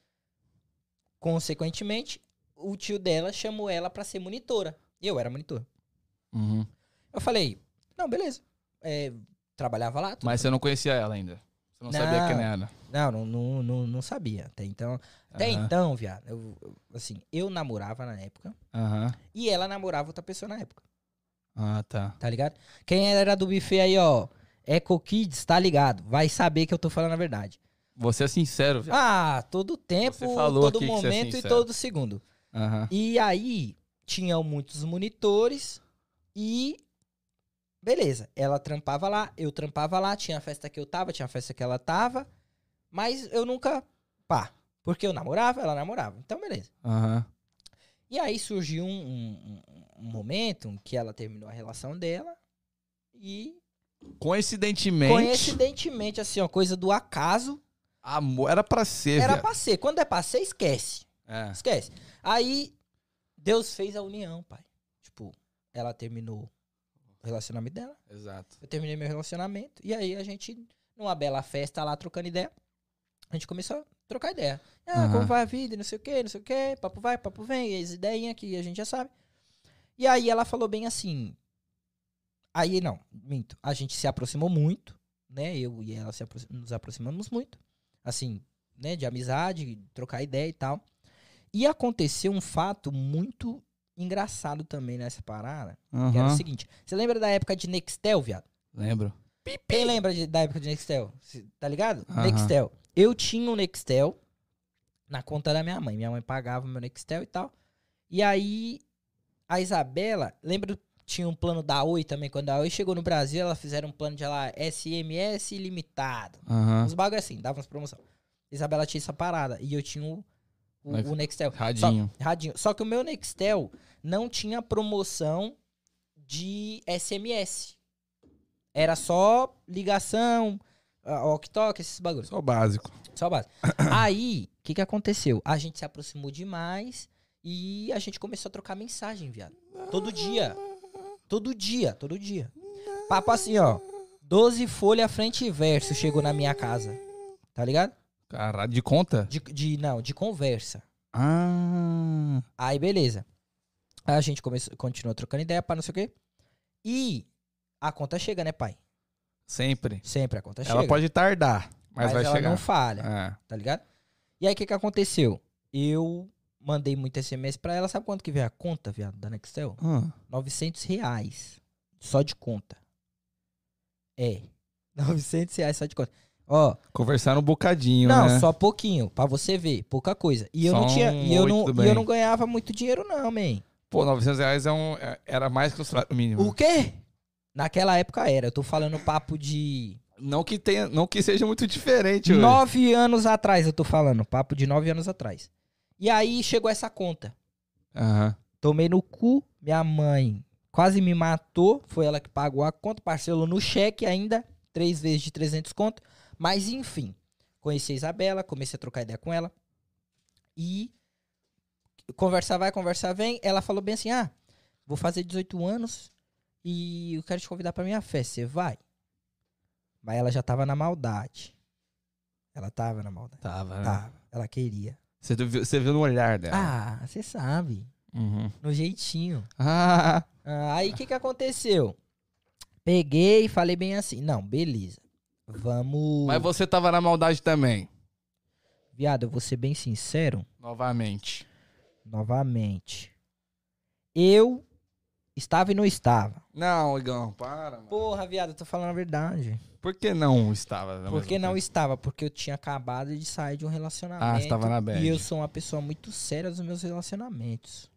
consequentemente, o tio dela chamou ela pra ser monitora. E eu era monitor. Uhum. Eu falei, não, beleza. É, trabalhava lá. Mas você não conhecia ela ainda. Você não, Não. sabia quem era. Não, não, não, não, não sabia. Até então, até então, viado, eu, eu- assim, eu namorava na época Aham. e ela namorava outra pessoa na época, Ah, tá. tá ligado? Quem era do buffet aí, ó, Eco Kids, tá ligado? Vai saber que eu tô falando a verdade. Você é sincero, velho. Ah, todo tempo, todo é momento e sincero. todo segundo. Aham. E aí, tinham muitos monitores e. Beleza, ela trampava lá, eu trampava lá, tinha a festa que eu tava, tinha a festa que ela tava, mas eu nunca. Pá, porque eu namorava, ela namorava. Então, beleza. Aham. E aí surgiu um, um- um momento em que ela terminou a relação dela e, Coincidentemente, coincidentemente, assim, ó, coisa do acaso, amor era pra ser, era velho. pra ser. Quando é pra ser, esquece. É. Esquece. Aí, Deus fez a união, pai. Tipo, ela terminou o relacionamento dela, Exato. eu terminei meu relacionamento, e aí a gente, numa bela festa lá, trocando ideia, a gente começou a trocar ideia. Ah, Aham. como vai a vida, não sei o que, não sei o que, papo vai, papo vem, e as ideinhas que a gente já sabe. E aí ela falou bem assim. Aí não, minto. A gente se aproximou muito, né? Eu e ela se apro- nos aproximamos muito. Assim, né? De amizade, trocar ideia e tal. E aconteceu um fato muito engraçado também nessa parada. Que era o seguinte: você lembra da época de Nextel, viado? Lembro. Quem lembra de- da época de Nextel? Cê- Tá ligado? Aham. Nextel. Eu tinha um Nextel na conta da minha mãe. Minha mãe pagava o meu Nextel e tal. E aí, a Isabela, lembra, tinha um plano da Oi também. Quando a Oi chegou no Brasil, elas fizeram um plano de lá, SMS ilimitado. Aham. Uns bagulho assim, davam umas promoção. Isabela tinha essa parada. E eu tinha o, o, Mas- o Nextel. Radinho. Só, radinho. Só que o meu Nextel não tinha promoção de SMS. Era só ligação, ok-tok, esses bagulhos. Só o básico. Só base. Aí, o que, que aconteceu? A gente se aproximou demais e a gente começou a trocar mensagem, viado. Todo dia. Todo dia, todo dia. Papo assim, ó. 12 folha frente e verso chegou na minha casa. Tá ligado? Caralho, de conta? De, de- não, de conversa. Ah. Aí, beleza. A gente começou, continuou trocando ideia, pá, não sei o quê. E a conta chega, né, pai? Sempre. Sempre a conta Ela chega. pode tardar, mas, vai ela chegar. não falha, É. tá ligado? E aí, o que que aconteceu? eu mandei muito SMS pra ela. Sabe quanto que veio a conta, viado, da Nextel? Ah, 900 reais. Só de conta. É. 900 reais só de conta. Ó, conversaram um bocadinho, não, né? só pouquinho, pra você ver, pouca coisa. E eu Só não tinha, um e eu não, e eu não ganhava muito dinheiro não, man. Pô, 900 reais é um, é- era mais que o salário mínimo. O quê? Naquela época era, eu tô falando papo de Não que tenha, não que seja muito diferente hoje. nove anos atrás, eu tô falando, papo de nove anos atrás. E aí chegou essa conta. Aham. Tomei no cu, minha mãe quase me matou, foi ela que pagou a conta, parcelou no cheque ainda, três vezes de 300 conto. Mas enfim, conheci a Isabela, comecei a trocar ideia com ela. E conversar vai, conversar vem. Ela falou bem assim: ah, vou fazer 18 anos e eu quero te convidar pra minha festa, você vai? Mas ela já tava na maldade. Ela tava na maldade. Tava, né? Tava, ela queria. Você, viu, você viu no olhar dela. Ah, você sabe, Uhum. no jeitinho. Ah, Ah, aí o que, que aconteceu? Peguei e falei bem assim: não, beleza. Vamos. mas você tava na maldade também. Viado, eu vou ser bem sincero, Novamente. novamente. Eu estava e não estava. Não, Igão, para, mano. Porra, viado, eu tô falando a verdade. Por que não estava? Por que não estava? Porque eu tinha acabado de sair de um relacionamento. Ah, você tava na bad. E eu sou uma pessoa muito séria nos meus relacionamentos.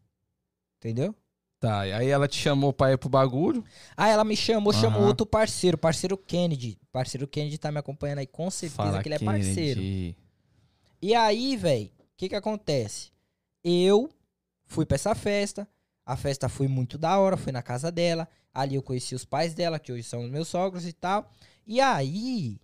Entendeu? Tá, e aí ela te chamou pra ir pro bagulho. Ah, ela me chamou, chamou Aham. outro parceiro, parceiro Kennedy. Parceiro Kennedy tá me acompanhando aí, com certeza que ele é parceiro. Kennedy. E aí, velho, o que que acontece? Eu fui pra essa festa, a festa foi muito da hora, fui na casa dela, ali eu conheci os pais dela, que hoje são os meus sogros e tal. E aí,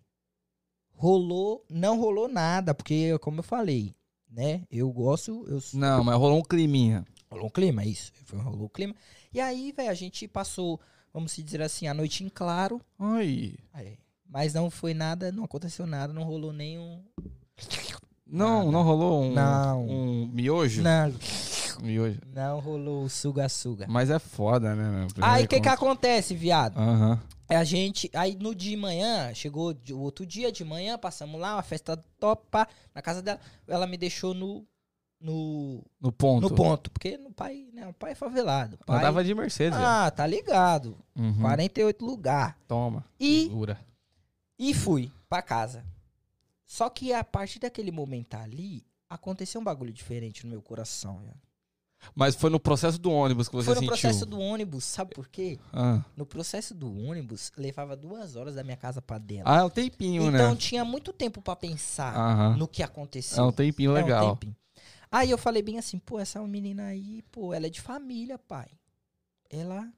rolou, não rolou nada, porque, como eu falei, né, eu gosto, eu... Não, mas rolou um climinha. Rolou um clima, isso, foi, rolou um clima. E aí, velho, a gente passou, vamos dizer assim, a noite em claro, Ai. é, mas não foi nada, não aconteceu nada, não rolou nenhum... Não, Nada. não rolou um, Não. um miojo? Não, Miojo. não rolou o suga-suga. Mas é foda, né? Aí o que que acontece, viado? Aham. É a gente, aí no dia de manhã, chegou de- o outro dia de manhã, passamos lá, uma festa top, pá, na casa dela, ela me deixou no no, No ponto. no ponto, porque no pai, né, o pai é favelado. Pai, Andava de Mercedes. velho. ah, tá ligado. Uhum. 48 lugar. Toma. E Segura. e fui pra casa. Só que a partir daquele momento ali, aconteceu um bagulho diferente no meu coração, viado. Mas foi no processo do ônibus que você Foi no sentiu. processo do ônibus, sabe por quê? Ah, No processo do ônibus, levava duas horas da minha casa pra dentro. ah é um tempinho, então né? tinha muito tempo pra pensar Aham. no que É aconteceu. um tempinho É um legal. tempinho. Aí eu falei bem assim, pô, essa menina aí, pô, ela é de família, pai. Ela,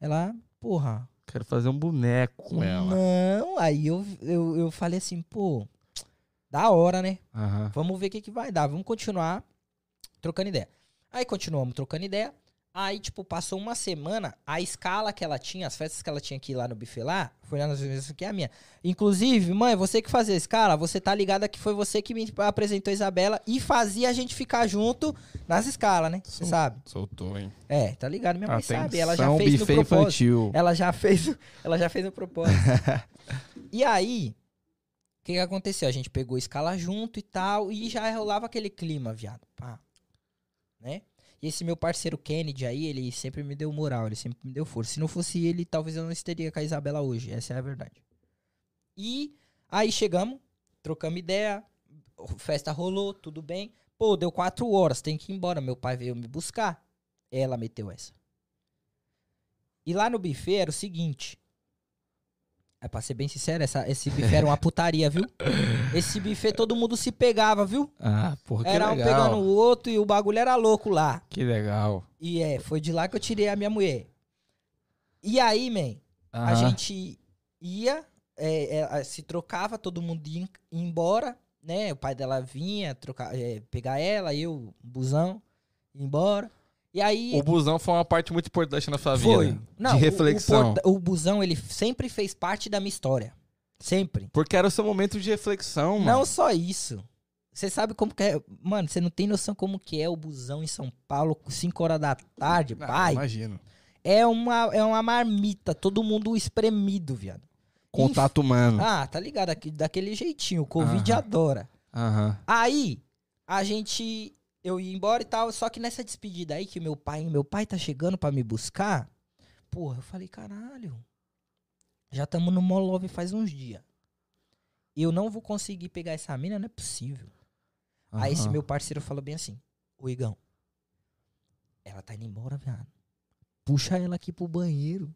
ela, porra. Quero fazer um boneco com ela. Não, aí eu, eu, eu falei assim, pô, da hora, né? Aham. Vamos ver o que, que vai dar. Vamos continuar trocando ideia. Aí continuamos trocando ideia. Aí, tipo, passou uma semana, a escala que ela tinha, as festas que ela tinha aqui lá no buffet lá, foi nas mesmas que a minha. Inclusive, mãe, você que fazia a escala, você tá ligada que foi você que me apresentou a Isabela e fazia a gente ficar junto nas escalas, né? Você sabe? Soltou, hein? É, tá ligado? Minha mãe sabe. Ela já Atenção, fez no propósito. infantil. Ela já fez, ela já fez o propósito. e aí, o que, que aconteceu? A gente pegou a escala junto e tal, e já rolava aquele clima, viado. Pá. Né? E esse meu parceiro Kennedy aí, ele sempre me deu moral, ele sempre me deu força. Se não fosse ele, talvez eu não estaria com a Isabela hoje. Essa é a verdade. E aí chegamos, trocamos ideia, festa rolou, tudo bem. Pô, deu quatro horas, tem que ir embora. Meu pai veio me buscar. Ela meteu essa. E lá no buffet era o seguinte. É pra ser bem sincero, essa, esse buffet era uma putaria, viu? Esse buffet todo mundo se pegava, viu? Ah, porra, que era um legal. pegando o outro e o bagulho era louco lá. Que legal. E é, foi de lá que eu tirei a minha mulher. E aí, man, a Aham. gente ia, é, é, se trocava, todo mundo ia em- embora, né? O pai dela vinha trocar, é, pegar ela, eu, busão, ia embora. E aí. O busão foi uma parte muito importante na sua Foi. vida. Não, de o- reflexão. O, porta- o busão, ele sempre fez parte da minha história. Sempre. Porque era o seu momento de reflexão, mano. Não só isso. Você sabe como que é. Mano, você não tem noção como que é o busão em São Paulo, 5 horas da tarde, Ah, pai. Imagino. É uma, é uma marmita, todo mundo espremido, viado. Contato humano. Ah, tá ligado? Daquele jeitinho, o Covid Aham. adora. Aham. Aí, a gente. Eu ia embora e tal. Só que nessa despedida aí, que meu pai, meu pai tá chegando pra me buscar. Porra, eu falei, caralho. Já estamos no Molove faz uns dias. Eu não vou conseguir pegar essa mina, não é possível. Aí esse meu parceiro falou bem assim: Ô Igão, ela tá indo embora, viado. Puxa ela aqui pro banheiro.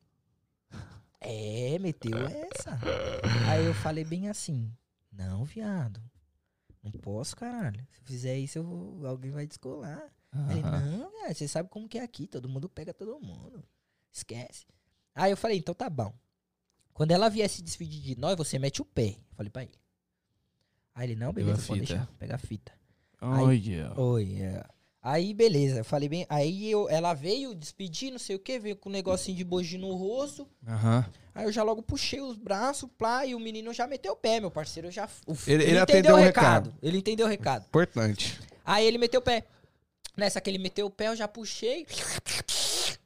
É, meteu essa. Aí eu falei bem assim: Não, viado. Não posso, caralho. Se eu fizer isso, eu vou- alguém vai descolar. Ele, Aham. não, viado, você sabe como que é aqui. Todo mundo pega todo mundo. Esquece. Aí eu falei: Então tá bom. Quando ela vier se despedir de nós, você mete o pé. Eu falei pra ele. Aí ele: Não, beleza, pode deixar. Pega a fita. Olha. Oi, é. Aí, beleza, eu falei bem. Aí eu, ela veio despedir, não sei o que, veio com um negocinho de boji no rosto. Aham. Aí eu já logo puxei os braços, plá, e o menino já meteu o pé, meu parceiro já. o- Ele- ele entendeu atendeu o recado. Ele entendeu o recado. Importante. Aí ele meteu o pé. Nessa que ele meteu o pé, eu já puxei.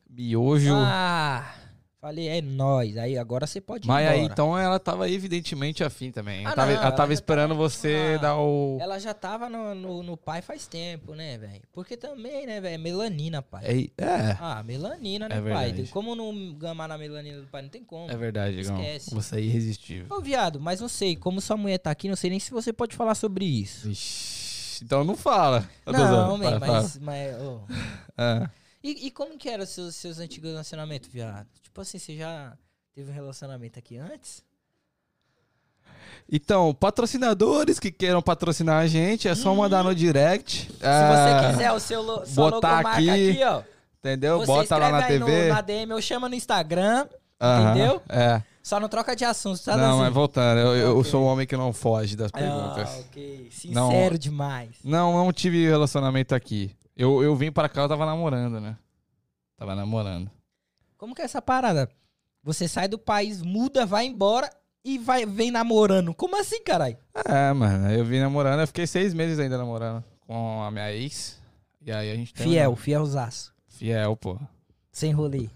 Miojo. Ah! Falei, é nóis. Aí agora você pode ir Mas aí, embora. então, ela tava evidentemente afim também. Ela Ah, tava, não, ela tava esperando tava- você Ah. dar o... Ela já tava no, no, no pai faz tempo, né, velho? Porque também, né, velho? É melanina, pai. É, é, Ah, melanina, né, É pai? Como não gamar na melanina do pai? Não tem como. é verdade, Igão. Esquece. Você é irresistível. Ô, viado, mas não sei, como sua mulher tá aqui, não sei nem se você pode falar sobre isso. Ixi, então não fala. Não, man, mas. mas ô. É. E, e como que eram os seus, seus antigos relacionamentos, viado? Tipo assim, você já teve um relacionamento aqui antes? Então, patrocinadores que queiram patrocinar a gente, é só mandar no direct. Se Ah, você quiser o seu lo, sua botar aqui, aqui, ó. Entendeu? Bota lá na TV. No, na DM, eu chamo no Instagram, Aham, entendeu? É. Só não troca de assunto, tá, Não, mas voltando, eu, eu Ok. sou um homem que não foge das perguntas. Ah, ok. Sincero demais. Não, não tive relacionamento aqui. Eu, eu vim pra cá, eu tava namorando, né? Tava namorando. Como que é essa parada? Você sai do país, muda, vai embora e vai, vem namorando. Como assim, caralho? É, mano, eu vim namorando, eu fiquei seis meses ainda namorando com a minha ex. E aí a gente tem Fiel, fielzaço. Fiel, pô. Sem rolê.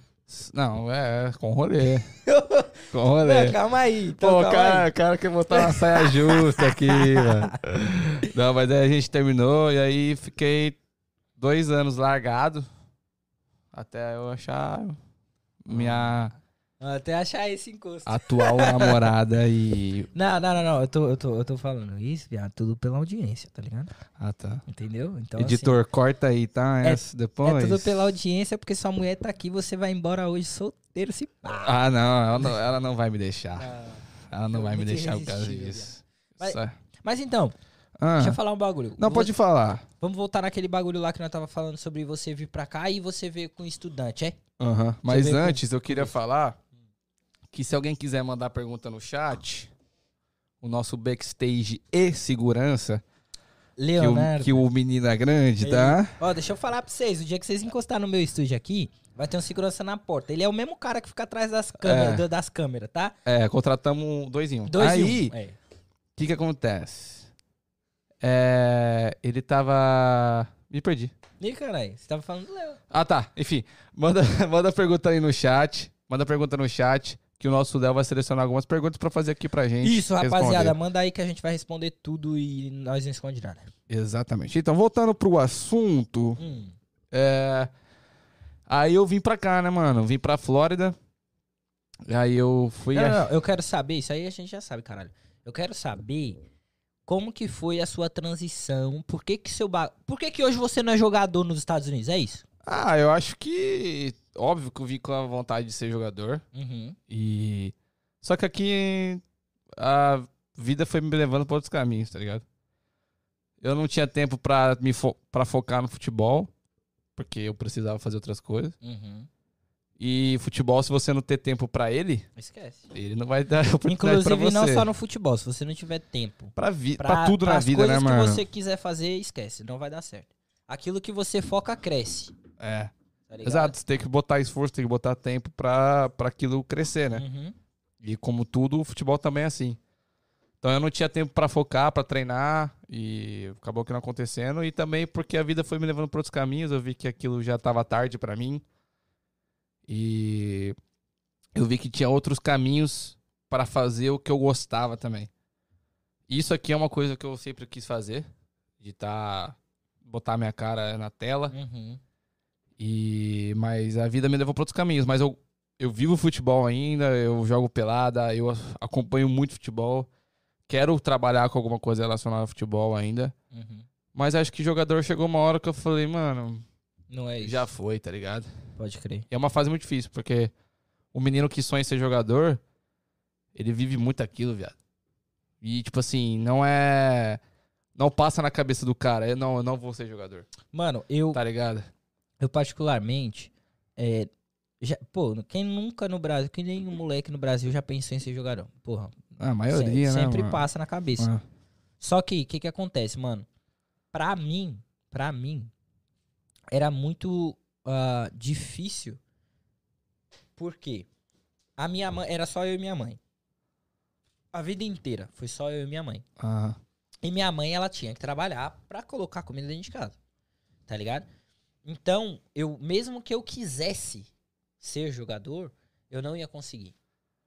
Não, é, com rolê. com rolê. Não, calma aí. Então, Pô, calma cara, aí. o cara quer botar uma saia justa aqui, mano. Não, mas aí a gente terminou e aí fiquei dois anos largado. Até eu achar minha Até achar esse encosto. atual namorada e. Não, não, não, não. Eu tô, eu, tô, eu tô falando isso, viado, tudo pela audiência, tá ligado? Ah, tá. Entendeu? Então, Editor, corta aí, tá? É- assim, depois. é tudo pela audiência, porque sua mulher tá aqui, você vai embora hoje solteiro, se pá. Ah, não ela, não, ela não vai me deixar. Ah. Ela não vai me deixar por causa disso. Mas- Só- Mas então, Ah, deixa eu falar um bagulho. Não, Vou- pode falar. Vamos voltar naquele bagulho lá que nós tava falando sobre você vir pra cá e você veio com estudante, é? Aham. Mas vê como- antes, eu queria falar que se alguém quiser mandar pergunta no chat, o nosso backstage e segurança, que Leonardo. o, que o menino é grande, tá? Ó, deixa eu falar pra vocês. O dia que vocês encostar no meu estúdio aqui, vai ter um segurança na porta. Ele é o mesmo cara que fica atrás das câmeras, É. das câmeras, tá? É, contratamos dois em um. Dois Aí, e um. É. o que que acontece? É, ele tava... Me perdi. Ih, caralho, você tava falando do Léo. Ah, tá. Enfim, manda, manda pergunta aí no chat. Manda pergunta no chat, que o nosso Léo vai selecionar algumas perguntas pra fazer aqui pra gente. Isso, rapaziada, responder. manda aí que a gente vai responder tudo e nós não esconde nada. Exatamente. Então, voltando pro assunto, Hum. é... aí eu vim pra cá, né, mano? Vim pra Flórida. Aí eu fui. Não, não, eu quero saber, isso aí a gente já sabe, caralho. Eu quero saber como que foi a sua transição, por que que seu ba... Por que que hoje você não é jogador nos Estados Unidos, é isso? Ah, eu acho que. Óbvio que eu vim com a vontade de ser jogador. Uhum. E. Só que aqui a vida foi me levando pra outros caminhos, tá ligado? Eu não tinha tempo pra, me fo pra focar no futebol, porque eu precisava fazer outras coisas. Uhum. E futebol, se você não ter tempo pra ele, Esquece. ele não vai dar oportunidade pra Inclusive, você. não só no futebol, se você não tiver tempo. Pra, vi Pra, pra tudo na pras vida, né, mano? que você quiser fazer, esquece, não vai dar certo. Aquilo que você foca, cresce. É. Tá? Exato, você tem que botar esforço, tem que botar tempo pra, pra aquilo crescer, né? Uhum. E como tudo, o futebol também é assim. Então eu não tinha tempo pra focar, pra treinar e acabou que não acontecendo. E também porque a vida foi me levando para outros caminhos, eu vi que aquilo já tava tarde pra mim. E eu vi que tinha outros caminhos para fazer o que eu gostava também. Isso aqui é uma coisa que eu sempre quis fazer, de estar botar minha cara na tela. Uhum. E mas a vida me levou para outros caminhos, mas eu eu vivo futebol ainda, eu jogo pelada, eu acompanho muito futebol. Quero trabalhar com alguma coisa relacionada ao futebol ainda. Uhum. Mas acho que jogador chegou uma hora que eu falei, mano, Não é isso. já foi, tá ligado? Pode crer. E é uma fase muito difícil, porque o menino que sonha em ser jogador, ele vive muito aquilo, viado. E, tipo assim, não é. Não passa na cabeça do cara, eu não, eu não vou ser jogador, Mano, eu, tá ligado? eu particularmente. É, já, pô, quem nunca no Brasil, que nem um moleque no Brasil já pensou em ser jogador? Porra, A maioria, se- né? sempre passa na cabeça. Ah. Só que, o que que acontece, mano? Pra mim, pra mim, era muito ah, difícil. Porque a minha mãe, era só eu e minha mãe. A vida inteira foi só eu e minha mãe. E minha mãe, ela tinha que trabalhar pra colocar comida dentro de casa. Tá ligado? Então, eu, mesmo que eu quisesse ser jogador, eu não ia conseguir.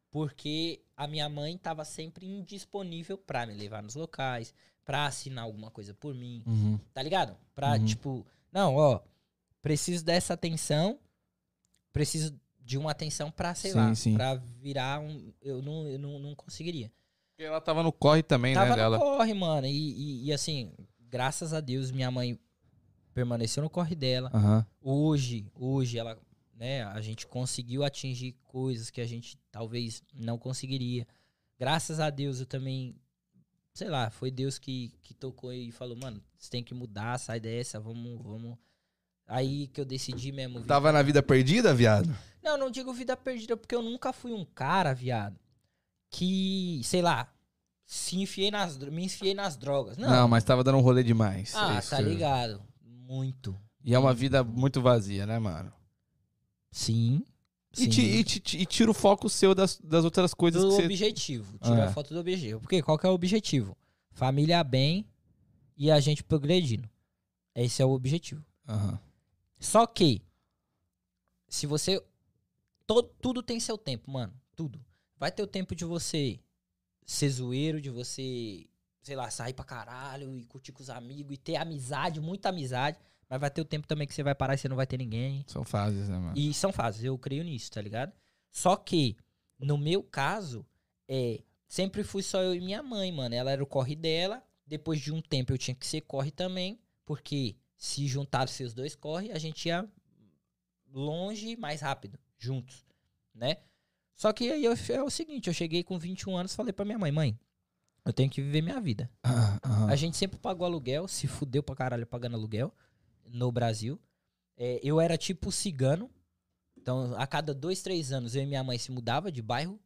Porque a minha mãe tava sempre indisponível pra me levar nos locais, pra assinar alguma coisa por mim, Uhum. tá ligado? Pra, Uhum. tipo, não, ó, preciso dessa atenção, preciso de uma atenção pra, sei Sim, lá, sim. pra virar um. Eu não, eu não, não conseguiria. Porque ela tava no corre também, Tava né, no dela. corre, mano. E, e- e, assim, graças a Deus, minha mãe permaneceu no corre dela. Aham. Hoje, hoje ela, né, a gente conseguiu atingir coisas que a gente talvez não conseguiria. Graças a Deus eu também, sei lá, foi Deus que, que tocou e falou, mano, você tem que mudar, sai dessa, vamos, vamos. Aí que eu decidi mesmo. Tava na vida perdida, viado? não, não digo vida perdida, porque eu nunca fui um cara, viado, que, sei lá, se enfiei nas, me enfiei nas drogas. Não, Não. mas tava dando um rolê demais. ah, Isso. tá ligado. Muito. E é uma vida muito vazia, né, mano? Sim. E, sim. e ti- e tira o foco seu das, das outras coisas do que você. objetivo. Tira Ah. a foto do objetivo. Porque qual que é o objetivo? Família bem e a gente progredindo. Esse é o objetivo. Aham. Só que, se você. to- tudo tem seu tempo, mano. Tudo. Vai ter o tempo de você ser zoeiro, de você, sei lá, sair pra caralho e curtir com os amigos e ter amizade, muita amizade. Mas vai ter o tempo também que você vai parar e você não vai ter ninguém. São fases, né, mano? E são fases, eu creio nisso, tá ligado? Só que, no meu caso, é, sempre fui só eu e minha mãe, mano. Ela era o corre dela. Depois de um tempo eu tinha que ser corre também. Porque se juntasse os dois corre, a gente ia longe mais rápido, juntos, né? Só que aí eu- é o seguinte, eu cheguei com 21 anos e falei pra minha mãe, mãe, eu tenho que viver minha vida. Ah, aham. A gente sempre pagou aluguel, se fudeu pra caralho pagando aluguel no Brasil. É, eu era tipo cigano. Então, a cada dois, três anos, eu e minha mãe se mudava de bairro,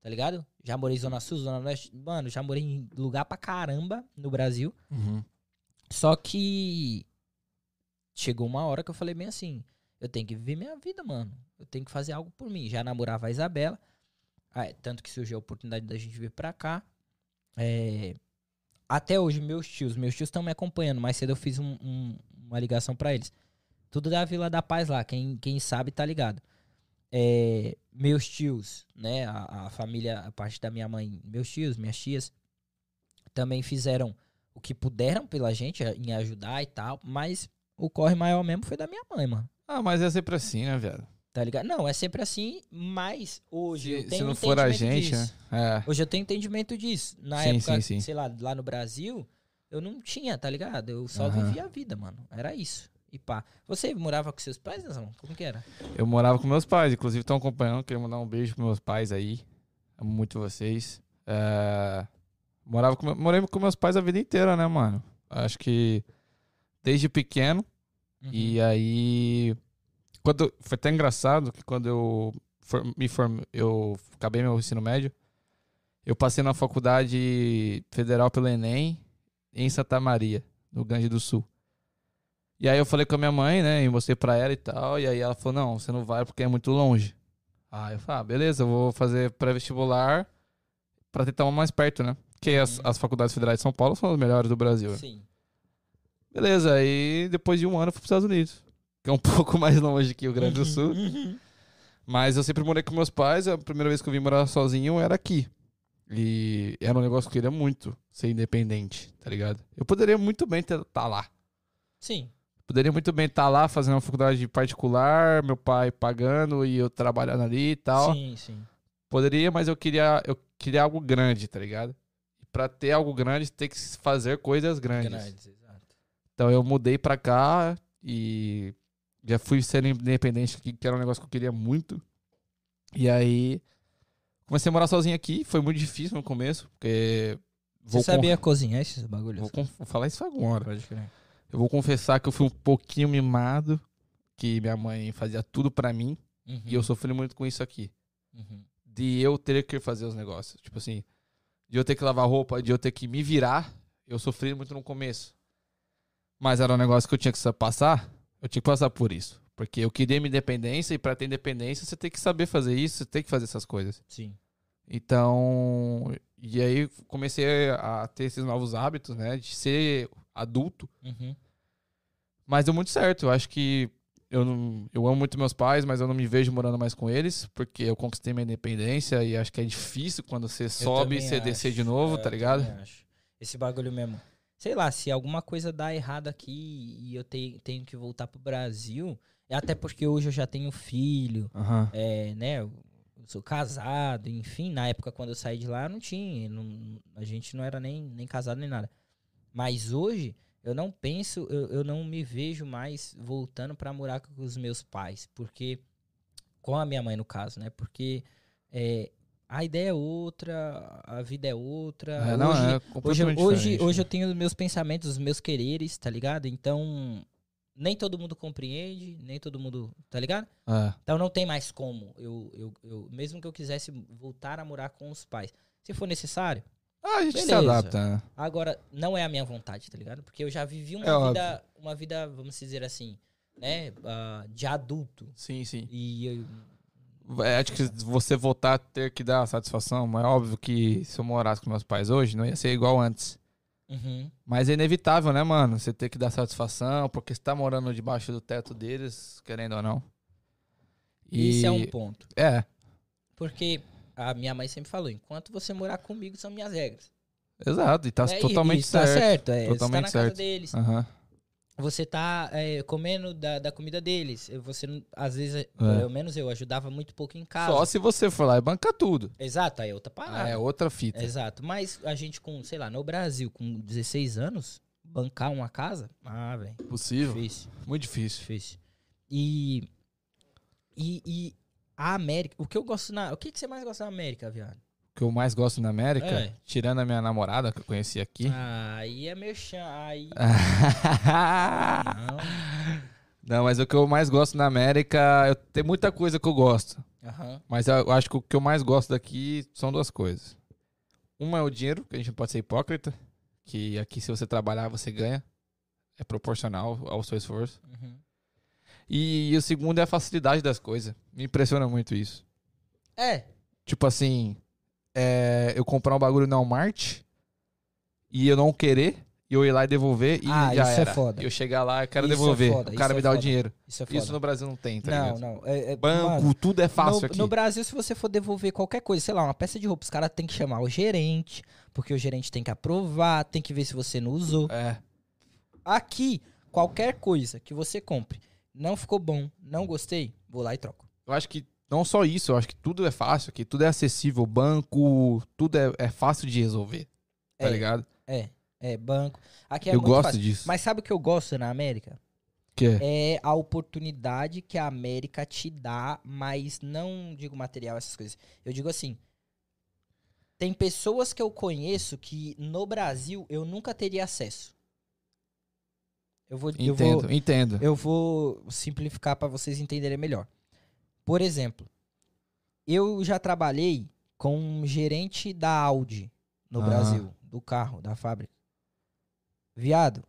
tá ligado? Já morei em Zona Sul, Zona Leste. Mano, já morei em lugar pra caramba no Brasil. Uhum. Só que chegou uma hora que eu falei bem assim: eu tenho que viver minha vida, mano. Eu tenho que fazer algo por mim. Já namorava a Isabela. Ah, é, tanto que surgiu a oportunidade da gente vir pra cá. É, até hoje, meus tios, meus tios estão me acompanhando. Mais cedo eu fiz um- um- uma ligação pra eles. Tudo da Vila da Paz lá, quem, quem sabe tá ligado. É, meus tios, né? A, a família, a parte da minha mãe, meus tios, minhas tias, também fizeram o que puderam pela gente em ajudar e tal, mas o corre maior mesmo foi da minha mãe, mano. Ah, mas é sempre assim, né, viado? Tá ligado? Não, é sempre assim, mas hoje eu Se, tenho se não for a gente, disso. né? É. Hoje eu tenho entendimento disso. Na Sim, época, sim, sim. sei lá, lá no Brasil, eu não tinha, tá ligado? Eu só Aham. vivia a vida, mano. Era isso. E pá. Você morava com seus pais, não? Como que era? Eu morava com meus pais, inclusive estão acompanhando. Queria mandar um beijo pros meus pais aí. Amo muito vocês. É, Morava com... Morei com meus pais a vida inteira, né, mano? Acho que desde pequeno. Uhum. E aí. Quando... Foi até engraçado que quando eu for- me formei, eu acabei meu ensino médio, eu passei na faculdade federal pelo Enem em Santa Maria, no Grande do Sul. E aí eu falei com a minha mãe, né? E mostrei pra ela e tal. E aí ela falou: não, você não vai porque é muito longe. Aí eu falei: ah, beleza, eu vou fazer pré-vestibular pra tentar uma mais perto, né? Porque as, Uhum. as faculdades federais de São Paulo são as melhores do Brasil. né? Beleza, aí depois de um ano eu fui pros Estados Unidos. Que é um pouco mais longe que o Grande do Sul. Uhum. Mas eu sempre morei com meus pais. A primeira vez que eu vim morar sozinho era aqui. E era um negócio que eu queria muito ser independente, tá ligado? Eu poderia muito bem estar tá lá. Sim. Poderia muito bem estar lá fazendo uma faculdade particular, meu pai pagando e eu trabalhando ali e tal. Sim, sim. Poderia, mas eu queria, eu queria algo grande, tá ligado? E pra ter algo grande, tem que fazer coisas grandes. Grandes. Então eu mudei pra cá e já fui sendo independente, que que era um negócio que eu queria muito. E aí comecei a morar sozinho aqui, foi muito difícil no começo, porque Você sabia cozinhar esses bagulhos? vou, con- vou falar isso agora. Pode crer. Eu vou confessar que eu fui um pouquinho mimado, que minha mãe fazia tudo pra mim Uhum, e eu sofri muito com isso aqui. uhum. de eu ter que fazer os negócios. Tipo assim, de eu ter que lavar roupa, de eu ter que me virar, eu sofri muito no começo. Mas era um negócio que eu tinha que sa- passar, eu tinha que passar por isso. Porque eu queria minha independência e pra ter independência você tem que saber fazer isso, você tem que fazer essas coisas. Sim. Então, e aí comecei a ter esses novos hábitos, né, de ser adulto. Uhum. Mas deu muito certo. Eu acho que eu, não, eu amo muito meus pais, mas eu não me vejo morando mais com eles, porque eu conquistei minha independência e acho que é difícil quando você sobe e você descer acho. de novo, É, tá eu ligado? também acho. Esse bagulho mesmo. Sei lá, se alguma coisa dá errado aqui e eu te- tenho que voltar pro Brasil, é até porque hoje eu já tenho filho, Aham. é, né? Eu sou casado, enfim, na época quando eu saí de lá eu não tinha, não- a gente não era nem, nem casado nem nada. Mas hoje eu não penso, eu, eu não me vejo mais voltando pra morar com os meus pais, porque com a minha mãe no caso, né? Porque é, a ideia é outra, a vida é outra. É, não, hoje, é hoje, hoje, diferente, hoje né? eu tenho os meus pensamentos, os meus quereres, tá ligado? Então nem todo mundo compreende, nem todo mundo, tá ligado? É. Então não tem mais como. Eu, eu, eu, mesmo que eu quisesse voltar a morar com os pais. Se for necessário. Ah, a gente se Beleza. adapta, né? Agora, não é a minha vontade, tá ligado? Porque eu já vivi uma É vida. Uma vida, vamos dizer assim, né? ah, de adulto. Sim, sim. E eu, acho que você voltar a ter que dar satisfação, mas é óbvio que se eu morasse com meus pais hoje, não ia ser igual antes. Uhum. Mas é inevitável, né, mano? Você ter que dar satisfação, porque você tá morando debaixo do teto deles, querendo ou não. E... Isso é um ponto. É, Porque a minha mãe sempre falou: enquanto você morar comigo, são minhas regras. exato, e tá? E- totalmente isso Tá certo. certo, é. Você tá Totalmente na casa certo. deles. Aham. Você tá é, comendo da, da comida deles. Você, às vezes, É. pelo menos eu, ajudava muito pouco em casa. Só se você for lá e bancar tudo. Exato, aí é outra parada. é outra fita. Exato. Mas a gente com, sei lá, no Brasil, com 16 anos, bancar uma casa, ah, velho, Possível. difícil, Muito difícil. difícil. E, e, e a América, o que eu gosto na, o que, que você mais gosta na América, viado? O que eu mais gosto na América, É. tirando a minha namorada que eu conheci aqui. Ah, aí é merchan, aí... Não, mas o que eu mais gosto na América, eu, tem muita coisa que eu gosto. Aham, Mas eu acho que o que eu mais gosto daqui são duas coisas. Uma é o dinheiro, que a gente não pode ser hipócrita. Que aqui, se você trabalhar, você ganha. É proporcional ao seu esforço. uhum. E, o segundo é a facilidade das coisas. Me impressiona muito isso. É, Tipo assim, é, eu comprar um bagulho na Walmart e eu não querer, e eu ir lá e devolver e Ah, já isso é era. foda. E eu chegar lá e quero Isso é devolver. foda, o cara isso me é dá o foda. dinheiro. isso é foda. Isso no Brasil não tem, tá não, ligado? não, é, é- Banco, mano, tudo é fácil no, aqui. no Brasil, se você for devolver qualquer coisa, sei lá, uma peça de roupa, os caras têm que chamar o gerente, porque o gerente tem que aprovar, tem que ver se você não usou. É. Aqui, qualquer coisa que você compre, não ficou bom, não gostei, vou lá e troco. Eu acho que não só isso, eu acho que tudo é fácil aqui, tudo é acessível, banco, tudo é, é fácil de resolver, tá É, ligado? É, é banco. Aqui é eu gosto fácil. disso. Mas sabe o que eu gosto na América? Que é? É a oportunidade que a América te dá, mas não digo material, essas coisas. Eu digo assim, tem pessoas que eu conheço que no Brasil eu nunca teria acesso. Eu vou, eu vou, Entendo, entendo. Eu vou simplificar para vocês entenderem melhor. Por exemplo, eu já trabalhei com um gerente da Audi no Ah. Brasil, do carro, da fábrica. Viado,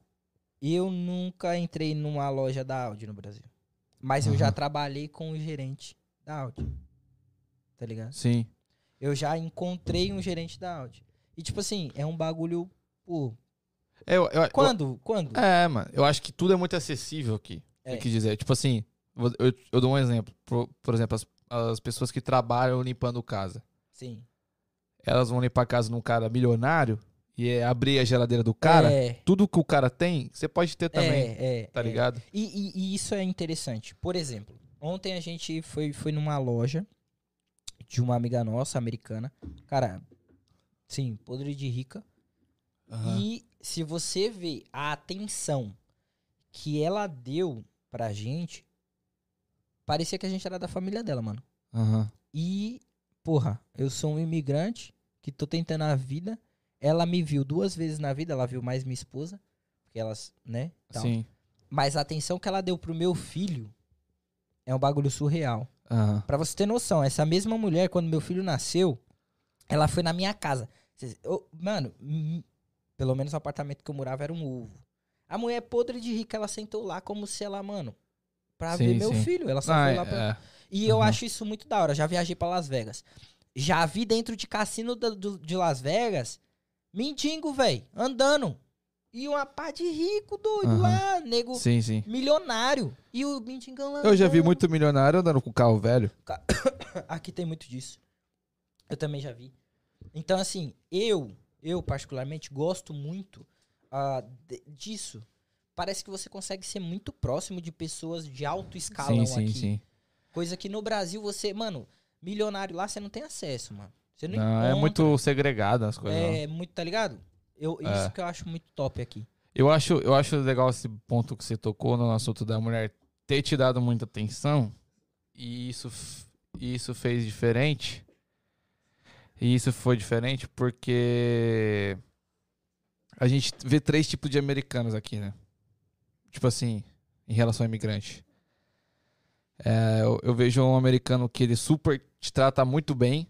eu nunca entrei numa loja da Audi no Brasil. Mas eu já trabalhei com o gerente da Audi. Tá ligado? Sim. Eu já encontrei um gerente da Audi. E tipo assim, é um bagulho. Pô, Eu, eu, eu- quando? Quando? É, mano. Eu acho que tudo é muito acessível aqui. É. Tem que dizer. Tipo assim, eu, eu dou um exemplo. Por, por exemplo, as, as pessoas que trabalham limpando casa. Sim. Elas vão limpar a casa num cara milionário e é abrir a geladeira do cara, É, tudo que o cara tem, você pode ter também, é, é, tá é. ligado? E, e- e isso é interessante. Por exemplo, ontem a gente foi, foi numa loja de uma amiga nossa, americana. Cara, sim, podre de rica. E se você vê a atenção que ela deu pra gente, parecia que a gente era da família dela, mano. Aham. E, porra, eu sou um imigrante que tô tentando a vida. Ela me viu duas vezes na vida, ela viu mais minha esposa, porque elas, né? tal. Sim. Mas a atenção que ela deu pro meu filho é um bagulho surreal. Aham. Pra você ter noção, essa mesma mulher, quando meu filho nasceu, ela foi na minha casa. Eu- mano, pelo menos o apartamento que eu morava era um ovo. A mulher podre de rica, ela sentou lá como se ela, mano, pra Sim, ver meu sim. filho. Ela só Ah, foi lá pra. é. E eu Uhum. acho isso muito da hora. Já viajei pra Las Vegas. Já vi dentro de cassino da- do- de Las Vegas mendigo, velho, andando. E uma pá de rico doido Aham. lá, nego Sim, sim. milionário. E o mendigão lá. Eu já vi muito milionário andando com carro velho. Aqui tem muito disso. Eu também já vi. Então, assim, eu, eu particularmente gosto muito de- disso. Parece que você consegue ser muito próximo de pessoas de alto escalão sim, sim, aqui. sim. Coisa que no Brasil você, mano, milionário lá você não tem acesso, mano. Você não, Não, é encontra. muito segregado as coisas. É muito, tá ligado? Eu, É. Isso que eu acho muito top aqui. Eu acho, eu acho legal esse ponto que você tocou no assunto da mulher ter te dado muita atenção e isso, e isso fez diferente. E isso foi diferente porque a gente vê três tipos de americanos aqui, né? Tipo assim, em relação ao imigrante. É, eu, eu vejo um americano que ele super te trata muito bem,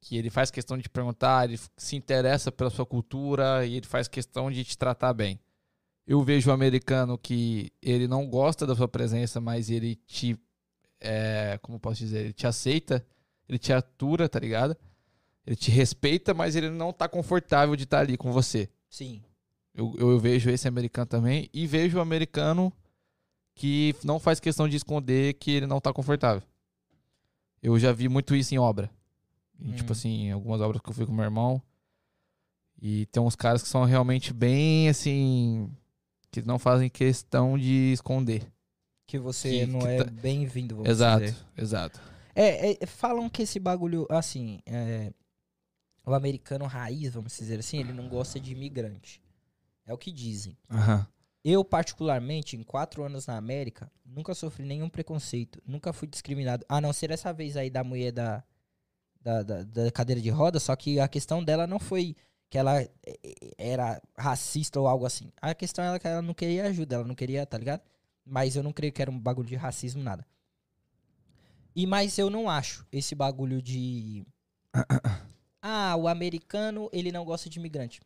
que ele faz questão de te perguntar, ele se interessa pela sua cultura e ele faz questão de te tratar bem. Eu vejo um americano que ele não gosta da sua presença, mas ele te. É, como posso dizer? Ele te aceita, ele te atura, tá ligado? Ele te respeita, mas ele não tá confortável de estar ali com você. Sim. Eu, eu, vejo esse americano também. E vejo o americano que não faz questão de esconder que ele não tá confortável. Eu já vi muito isso em obra. Em, Hum. Tipo assim, em algumas obras que eu fui com meu irmão. E tem uns caras que são realmente bem assim. Que não fazem questão de esconder. Que você Que- não que é tá- bem-vindo, Exato, dizer. exato. É, é, falam que esse bagulho, assim, é, o americano raiz, vamos dizer assim, ele não gosta de imigrante. É o que dizem. Aham. Eu, particularmente, em quatro anos na América, nunca sofri nenhum preconceito. Nunca fui discriminado. A não ser essa vez aí da mulher da, da, da- da cadeira de roda, só que a questão dela não foi que ela é, é, era racista ou algo assim. A questão é que ela não queria ajuda, ela não queria, tá ligado? Mas eu não creio que era um bagulho de racismo, nada. E mas eu não acho esse bagulho de. Ah, o americano, ele não gosta de imigrante.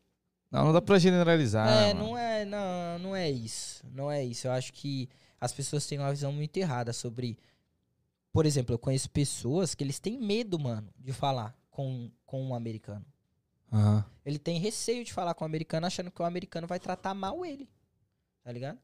Não, não dá pra generalizar. é, mano. não é, não, não é isso. Não é isso. Eu acho que as pessoas têm uma visão muito errada sobre. Por exemplo, eu conheço pessoas que eles têm medo, mano, de falar com, com um americano. Aham. Ele tem receio de falar com o americano, achando que o americano vai tratar mal ele. Tá ligado?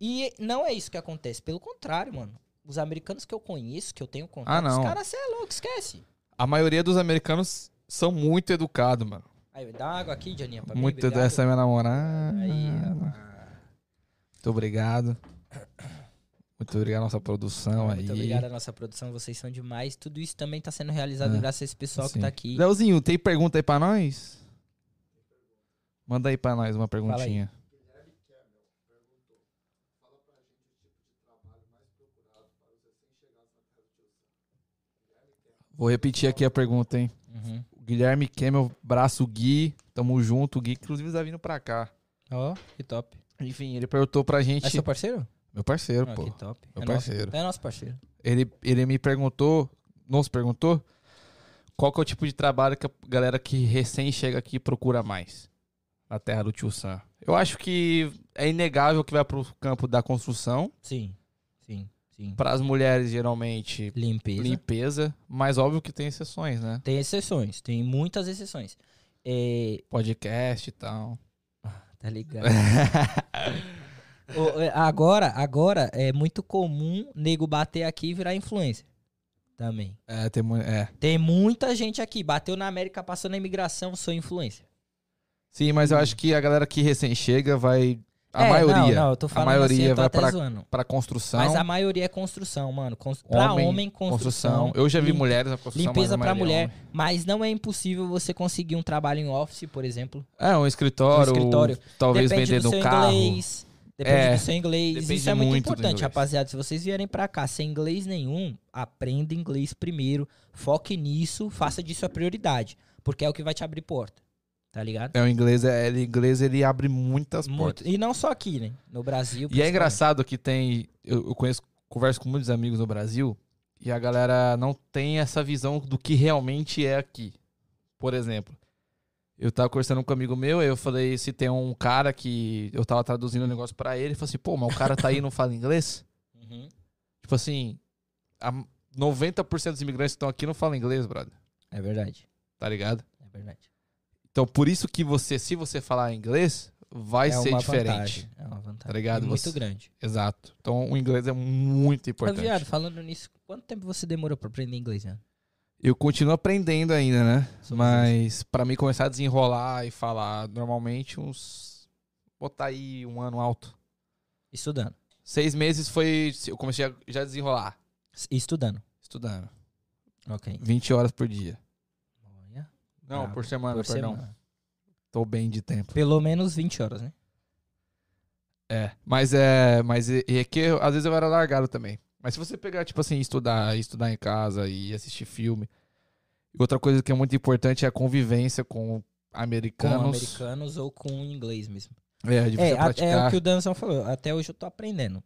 E não é isso que acontece. Pelo contrário, mano. Os americanos que eu conheço, que eu tenho contato, Ah, não. os caras, você é louco, esquece. A maioria dos americanos são muito educados, mano. Aí, dá uma água aqui, Janinha, pra Muito mim, obrigado. essa é minha namorada. Aí. Muito obrigado. Muito obrigado à nossa produção aí. Muito obrigado à nossa produção, vocês são demais. Tudo isso também tá sendo realizado É, graças a esse pessoal Sim. que tá aqui. Leozinho, tem pergunta aí pra nós? Manda aí pra nós uma perguntinha. Vou repetir aqui a pergunta, hein? Uhum. Guilherme Kemel, braço Gui, tamo junto. O Gui, inclusive, tá vindo pra cá. Ó, que top. Enfim, ele perguntou pra gente. É seu parceiro? Meu parceiro, Ah, pô. que top. Meu é parceiro. Nosso, é nosso parceiro. Ele, ele me perguntou, nos perguntou, qual que é o tipo de trabalho que a galera que recém chega aqui procura mais na terra do tio Sam. Eu acho que é inegável que vai pro campo da construção. Sim. Para as mulheres, geralmente, Limpeza. limpeza. Mas óbvio que tem exceções, né? Tem exceções, tem muitas exceções. É, Podcast e tal. tá ligado? É, agora, agora é muito comum nego bater aqui e virar influencer. Também. É, tem é. Tem muita gente aqui. Bateu na América, passou na imigração, sou influencer. Sim, mas eu acho que a galera que recém chega vai. A É, maioria. Não, não, eu tô falando maioria assim, eu tô vai até pra- zoando. Pra construção. Mas a maioria é construção, mano. Cons... Pra homem, construção. Eu já vi lim- mulheres na construção. Limpeza mas a pra é mulher. Mas não é impossível você conseguir um trabalho em office, por exemplo. É, um escritório. Um escritório. Talvez Depende vender do no seu carro. inglês. Depende É, do seu inglês. Isso é muito, muito importante, rapaziada. Se vocês vierem pra cá sem inglês nenhum, aprenda inglês primeiro. Foque nisso, faça disso a prioridade. Porque é o que vai te abrir porta. Tá ligado? É, o inglês, é, ele, inglês ele abre muitas Muito. portas. E não só aqui, né? No Brasil. E é engraçado que tem. Eu, eu conheço, converso com muitos amigos no Brasil e a galera não tem essa visão do que realmente é aqui. Por exemplo, eu tava conversando com um amigo meu, eu falei se tem um cara que eu tava traduzindo um negócio pra ele, ele falou assim: pô, mas o cara tá aí e não fala inglês? Uhum. Tipo assim, a 90% dos imigrantes que estão aqui não falam inglês, brother. É verdade. Tá ligado? É verdade. Então, por isso que você, se você falar inglês, vai é ser diferente. vantagem. É uma vantagem. Tá ligado? E muito Você- grande. Exato. Então, o inglês é muito Mas, importante. viado, falando nisso, quanto tempo você demorou pra aprender inglês, né? Eu continuo aprendendo ainda, né? Somos Mas pra mim começar a desenrolar e falar normalmente uns. Botar aí um ano alto. Estudando. Seis meses foi. Eu comecei a já desenrolar. Estudando. Estudando. Ok. 20 horas por dia. Não, brabo. por semana, Por perdão. semana. Tô bem de tempo. Pelo menos 20 horas, né? É. Mas é. Mas é, é que às vezes eu era largado também. Mas se você pegar, tipo assim, estudar, estudar em casa e assistir filme. E outra coisa que é muito importante é a convivência com Com americanos. americanos ou com inglês mesmo. É, de É, praticar. é o que o Danzão falou. Até hoje eu tô aprendendo.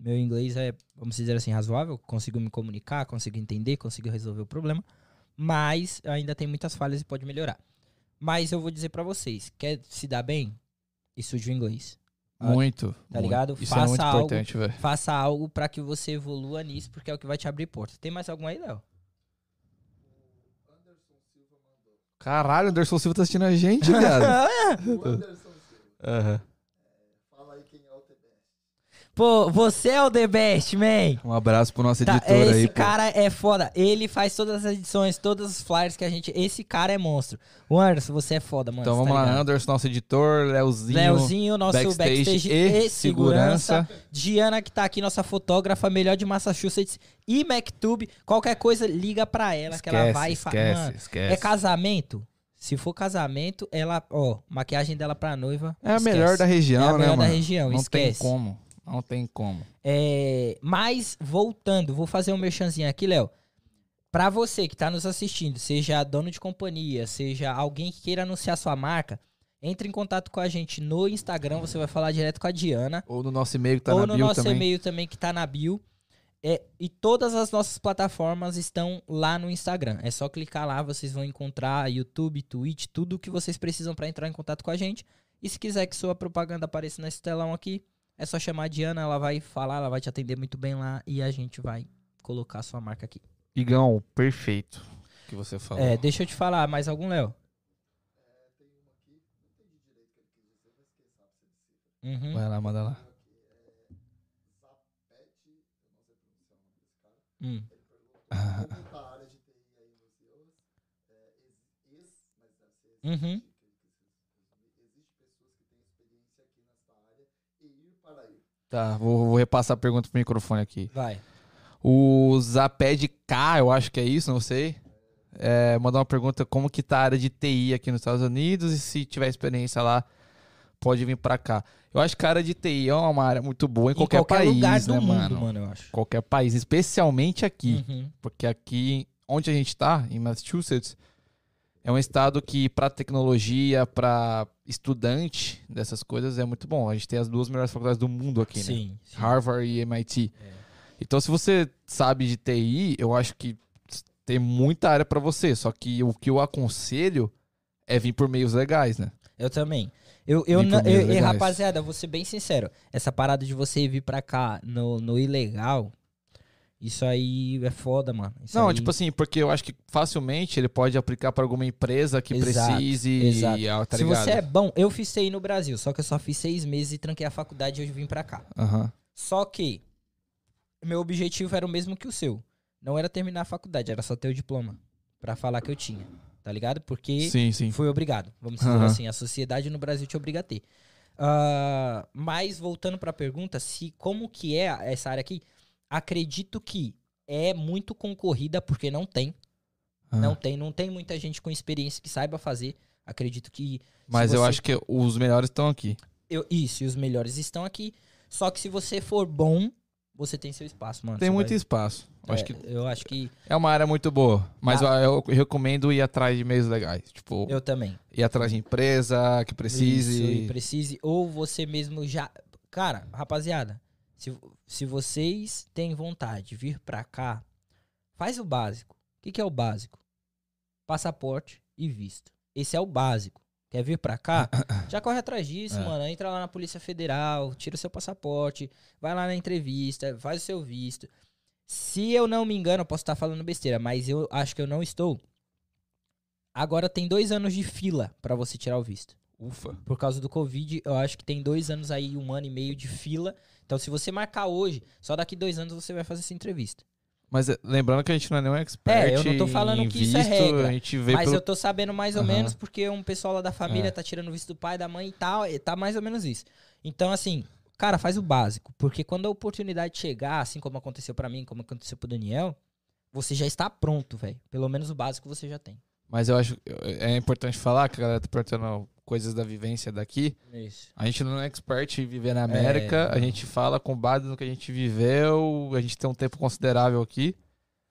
Meu inglês é, vamos dizer assim, razoável. Consigo me comunicar, consigo entender, consigo resolver o problema. Mas ainda tem muitas falhas e pode melhorar. Mas eu vou dizer pra vocês: quer se dar bem? Estude o inglês. Muito. Tá muito. ligado? Isso é Faça muito algo. importante, velho. Faça algo pra que você evolua nisso, porque é o que vai te abrir porta. Tem mais algum aí, Léo? Caralho, o Anderson Silva tá assistindo a gente, viado. Aham. Pô, você é o The Best, man. Um abraço pro nosso Tá, editor esse aí, pô. cara é foda. Ele faz todas as edições, todos os flyers que a gente. Esse cara é monstro. O Anderson, você é foda, mano. Então você vamos tá lá, ligado? Anderson, nosso editor, Leozinho. Leozinho, nosso backstage backstage, e e, segurança. segurança. Diana, que tá aqui, nossa fotógrafa, melhor de Massachusetts. E MacTube. Qualquer coisa, liga pra ela, que ela Esquece, vai e fala. esquece, Mano, esquece. é casamento? Se for casamento, ela, ó, maquiagem dela pra noiva. É a esquece. melhor da região, É a né, melhor da mano? região, Não tem esquece. como. Não tem como. É, mas, voltando, vou fazer um merchanzinho aqui, Léo. Pra você que tá nos assistindo, seja dono de companhia, seja alguém que queira anunciar sua marca, entre em contato com a gente no Instagram, você vai falar direto com a Diana. Ou no nosso e-mail que tá ou na no bio nosso também. e-mail também que tá na bio. É, e todas as nossas plataformas estão lá no Instagram. É só clicar lá, vocês vão encontrar YouTube, Twitch, tudo o que vocês precisam para entrar em contato com a gente. E se quiser que sua propaganda apareça nesse telão aqui, é só chamar a Diana, ela vai falar, ela vai te atender muito bem lá e a gente vai colocar a sua marca aqui. Igão, perfeito. Que você falou. É, deixa eu te falar, mais algum, Léo? Uhum. Vai lá, manda lá. Hum. Uhum. Tá, vou, vou repassar a pergunta pro microfone aqui. Vai. O Zaped K, eu acho que é isso, não sei. É, mandou uma pergunta como que tá a área de TI aqui nos Estados Unidos e se tiver experiência lá, pode vir pra cá. Eu acho que a área de TI é uma área muito boa em, qualquer, país, lugar do né, mundo, mano? mano, eu acho. Qualquer país, especialmente aqui. Uhum. Porque aqui, onde a gente tá, em Massachusetts, é um estado que para tecnologia, para estudante dessas coisas é muito bom. A gente tem as duas melhores faculdades do mundo aqui, né? Sim, sim. Harvard e MIT. É. Então, se você sabe de TI, eu acho que tem muita área para você. Só que o que eu aconselho é vir por meios legais, né? Eu também. Eu, eu, não- eu- e, rapaziada, vou ser bem sincero. Essa parada de você vir pra cá no, no ilegal, isso aí é foda, mano. Isso Não, aí- tipo assim, porque eu acho que facilmente ele pode aplicar para alguma empresa que Exato, precise. exato. ah, tá Se você é bom, eu fiz TI no Brasil, só que eu só fiz seis meses e tranquei a faculdade e eu vim pra cá. Aham. Só que meu objetivo era o mesmo que o seu. Não era terminar a faculdade, era só ter o diploma. Pra falar que eu tinha. tá ligado? Porque Sim, sim. foi obrigado. Vamos dizer Aham. assim, a sociedade no Brasil te obriga a ter. Ah, mas voltando pra pergunta, se como que é essa área aqui, acredito que é muito concorrida porque não tem, Ah. não tem, não tem muita gente com experiência que saiba fazer. Acredito que Mas eu você- acho que os melhores estão aqui. eu, isso, e os melhores estão aqui. Só que se você for bom, você tem seu espaço, mano. Tem muito vai- espaço. Eu acho É, que eu acho que é uma área muito boa. Mas Ah. eu, eu recomendo ir atrás de meios legais. Tipo, eu também. ir atrás de empresa que precise. Isso, e precise. Ou você mesmo já. Cara, rapaziada, se, se vocês têm vontade de vir pra cá, faz o básico. O que, que é o básico? Passaporte e visto. Esse é o básico. Quer vir pra cá? Já corre atrás disso, É. mano. Entra lá na Polícia Federal, tira o seu passaporte, vai lá na entrevista, faz o seu visto. Se eu não me engano, eu posso estar falando besteira, mas eu acho que eu não estou. Agora tem dois anos de fila pra você tirar o visto Ufa. por causa do Covid, eu acho que tem dois anos aí, um ano e meio de fila. Então, se você marcar hoje, só daqui dois anos você vai fazer essa entrevista. Mas é, lembrando que a gente não é nenhum expert. É, eu não tô falando que isso é visto, regra, A gente vê Mas pelo... eu tô sabendo mais ou Aham. menos porque um pessoal lá da família É. tá tirando o visto do pai, da mãe e tal, e tá mais ou menos isso. Então, assim, cara, faz o básico. Porque quando a oportunidade chegar, assim como aconteceu pra mim, como aconteceu pro Daniel, você já está pronto, velho. Pelo menos o básico você já tem. Mas eu acho é importante falar que a galera tá perguntando coisas da vivência daqui. Isso. A gente não é expert em viver na América. É. A gente fala com base no que a gente viveu. A gente tem um tempo considerável aqui.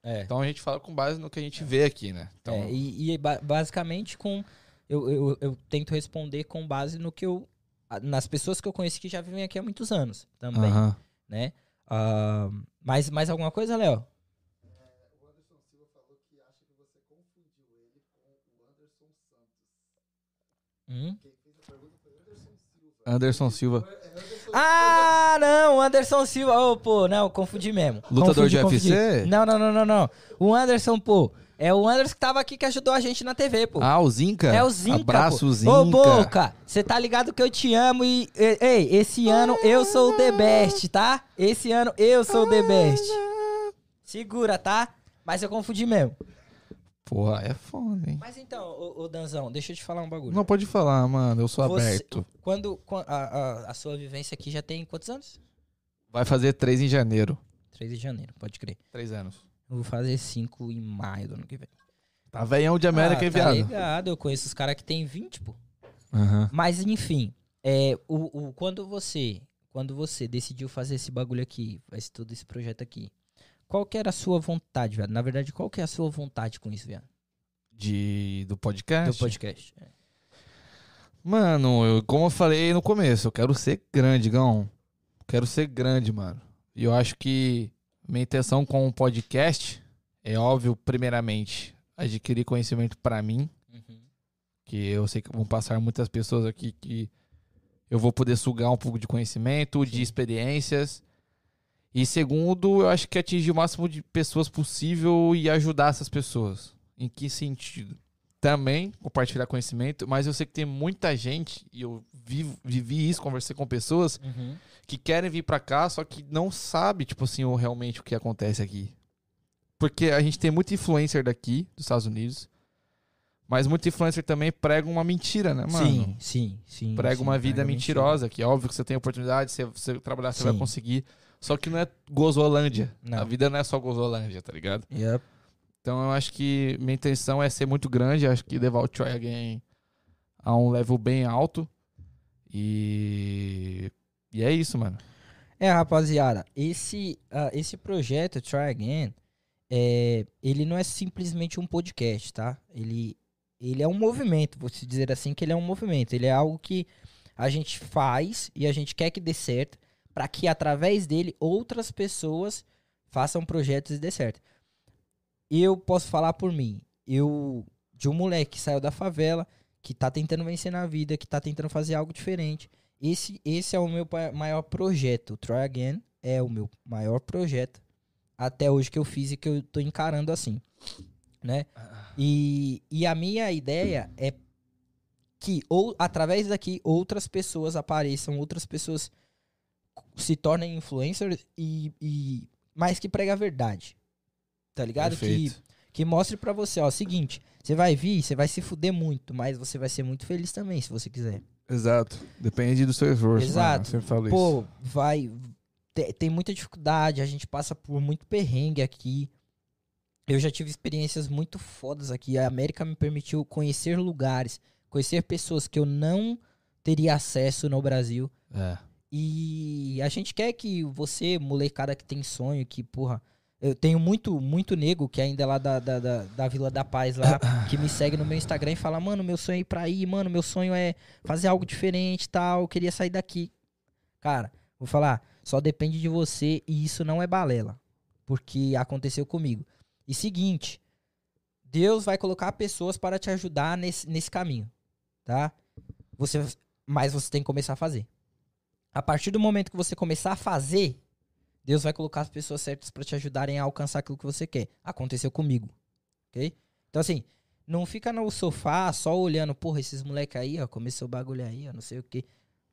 É. Então a gente fala com base no que a gente vê aqui, né? Então, É, e, e ba- basicamente com. Eu, eu, eu tento responder com base no que eu. Nas pessoas que eu conheço que já vivem aqui há muitos anos também, aham. né? Ah, mais, mais alguma coisa, Léo? Hum? Anderson Silva. Ah, não, o Anderson Silva. Ô, pô, não, confundi mesmo. Lutador de Confundi, UFC? confundi. Não, não, não, não, não. O Anderson, pô, é o Anderson que tava aqui que ajudou a gente na TV, pô. Ah, o Zinca? É o Zinca. Abraço, pô. Zinca. Ô, Boca, você tá ligado que eu te amo e- Ei, esse ano eu sou o The Best, tá? Esse ano eu sou o The Best. Segura, tá? Mas eu confundi mesmo. Porra, é foda, hein? Mas então, ô, ô Danzão, deixa eu te falar um bagulho. Não pode falar, mano. Eu sou Você- aberto. Quando, quan- a, a- a sua vivência aqui já tem quantos anos? Vai fazer três em janeiro. 3 de janeiro, pode crer. Três anos. Eu vou fazer 5 em maio do ano que vem. Tá velhão de América, ah, hein, tá viado? ligado, eu conheço os caras que tem 20, pô. Aham. Mas enfim, é, o, o- quando você quando você decidiu fazer esse bagulho aqui, esse, todo esse projeto aqui, qual que era a sua vontade, velho? Na verdade, qual que é a sua vontade com isso, velho? De, do podcast? Do podcast. É. Mano, eu- como eu falei no começo, eu quero ser grande, Gão. Quero ser grande, mano. E eu acho que minha intenção com o podcast é óbvio, primeiramente, adquirir conhecimento pra mim, Uhum. que eu sei que vão passar muitas pessoas aqui que eu vou poder sugar um pouco de conhecimento, de Sim. experiências. E segundo, eu acho que atingir o máximo de pessoas possível e ajudar essas pessoas. Em que sentido? Também compartilhar conhecimento, mas eu sei que tem muita gente, e eu vivo, vivi isso, conversei com pessoas Uhum. que querem vir pra cá, só que não sabe, tipo assim, realmente o que acontece aqui. Porque a gente tem muito influencer daqui, dos Estados Unidos, mas muito influencer também prega uma mentira, né, mano? Sim, sim, sim. prega sim, uma vida prega mentirosa, que é óbvio que você tem oportunidade, você, você trabalhar, você vai Sim. conseguir. Só que não é gozolândia. Não. A vida não é só gozolândia, tá ligado? Yep. Então eu acho que minha intenção é ser muito grande, acho que levar o Try Again a um level bem alto. E. E é isso, mano. É, rapaziada, esse, ah, esse projeto, Try Again, é, ele não é simplesmente um podcast, tá? Ele, ele é um movimento, vou te dizer assim que ele é um movimento. Ele é algo que a gente faz e a gente quer que dê certo, para que através dele outras pessoas façam projetos e dê certo. Eu posso falar por mim, eu, de um moleque que saiu da favela, que tá tentando vencer na vida, que tá tentando fazer algo diferente, esse, esse é o meu maior projeto. O Try Again é o meu maior projeto até hoje que eu fiz e que eu tô encarando assim, né? E, e a minha ideia é que ou através daqui outras pessoas apareçam, outras pessoas se tornem influencers e, e mais que prega a verdade. Tá ligado? Que, Perfeito. que mostre pra você, ó, seguinte, você vai vir, você vai se fuder muito, mas você vai ser muito feliz também, se você quiser. Exato. Depende do seu esforço. Exato. Mano. Falo isso. Pô, vai. te- Tem muita dificuldade, a gente passa por muito perrengue aqui. Eu já tive experiências muito fodas aqui. A América me permitiu conhecer lugares, conhecer pessoas que eu não teria acesso no Brasil. É. E a gente quer que você, molecada que tem sonho, que, porra. Eu tenho muito, muito nego que ainda é lá da, da, da, da Vila da Paz lá, que me segue no meu Instagram e fala, mano, meu sonho é ir pra aí, mano, meu sonho é fazer algo diferente e tal, eu queria sair daqui. Cara, vou falar, só depende de você e isso não é balela. Porque aconteceu comigo. E seguinte, Deus vai colocar pessoas para te ajudar nesse, nesse caminho, tá? Você, mas você tem que começar a fazer. A partir do momento que você começar a fazer, Deus vai colocar as pessoas certas para te ajudarem a alcançar aquilo que você quer. Aconteceu comigo, ok? Então assim, não fica no sofá só olhando, porra, esses moleque aí, ó, começou o bagulho aí, ó, não sei o quê.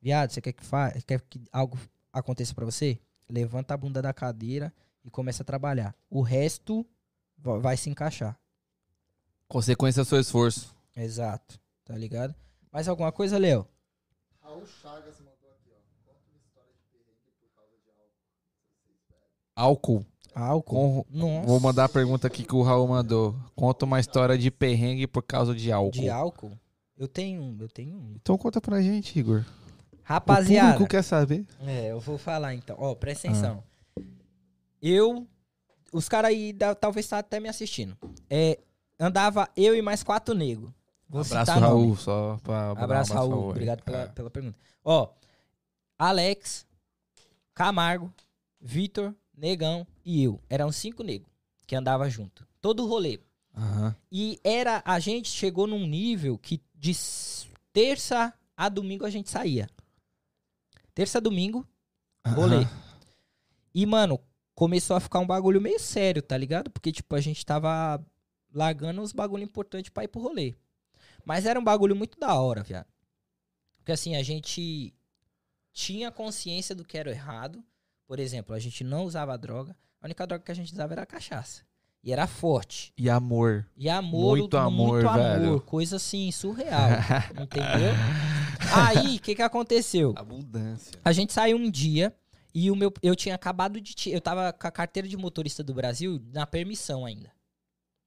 Viado, você quer que fa quer que algo aconteça pra você? Levanta a bunda da cadeira e começa a trabalhar. O resto va- vai se encaixar. Consequência do seu esforço. Exato. Tá ligado? Mais alguma coisa, Léo? Raul Chagas mandou aqui, ó. Conta uma história de perrengue por causa de álcool. Álcool. Com- Nossa. Vou mandar a pergunta aqui que o Raul mandou. Conta uma história de perrengue por causa de álcool. De álcool? Eu tenho um, eu tenho um. Então conta pra gente, Igor. O Rapaziada. público quer saber. É, eu vou falar então. Ó, presta atenção. Eu. Os caras aí da- talvez tá até me assistindo. É, andava eu e mais quatro negros. Vou Abraço, citar nome. Raul. Só pra um Abraço, Raul. Obrigado pela, É. pela pergunta. Ó, Alex, Camargo, Vitor, Negão e eu. Eram cinco negros que andava junto. Todo o rolê. Aham. E era. A gente chegou num nível que de terça a domingo a gente saía. Terça a domingo, rolê. Aham. E, mano, começou a ficar um bagulho meio sério, tá ligado? Porque, tipo, a gente tava largando uns bagulho importante pra ir pro rolê. Mas era um bagulho muito da hora, viado. Porque, assim, a gente tinha consciência do que era errado. Por exemplo, a gente não usava droga. A única droga que a gente usava era a cachaça. E era forte. E amor. E amor, Muito amor, muito amor, velho. coisa assim, surreal. entendeu? Aí, o que que aconteceu? Abundância. A gente saiu um dia e o meu, eu tinha acabado de. Eu tava com a carteira de motorista do Brasil na permissão ainda.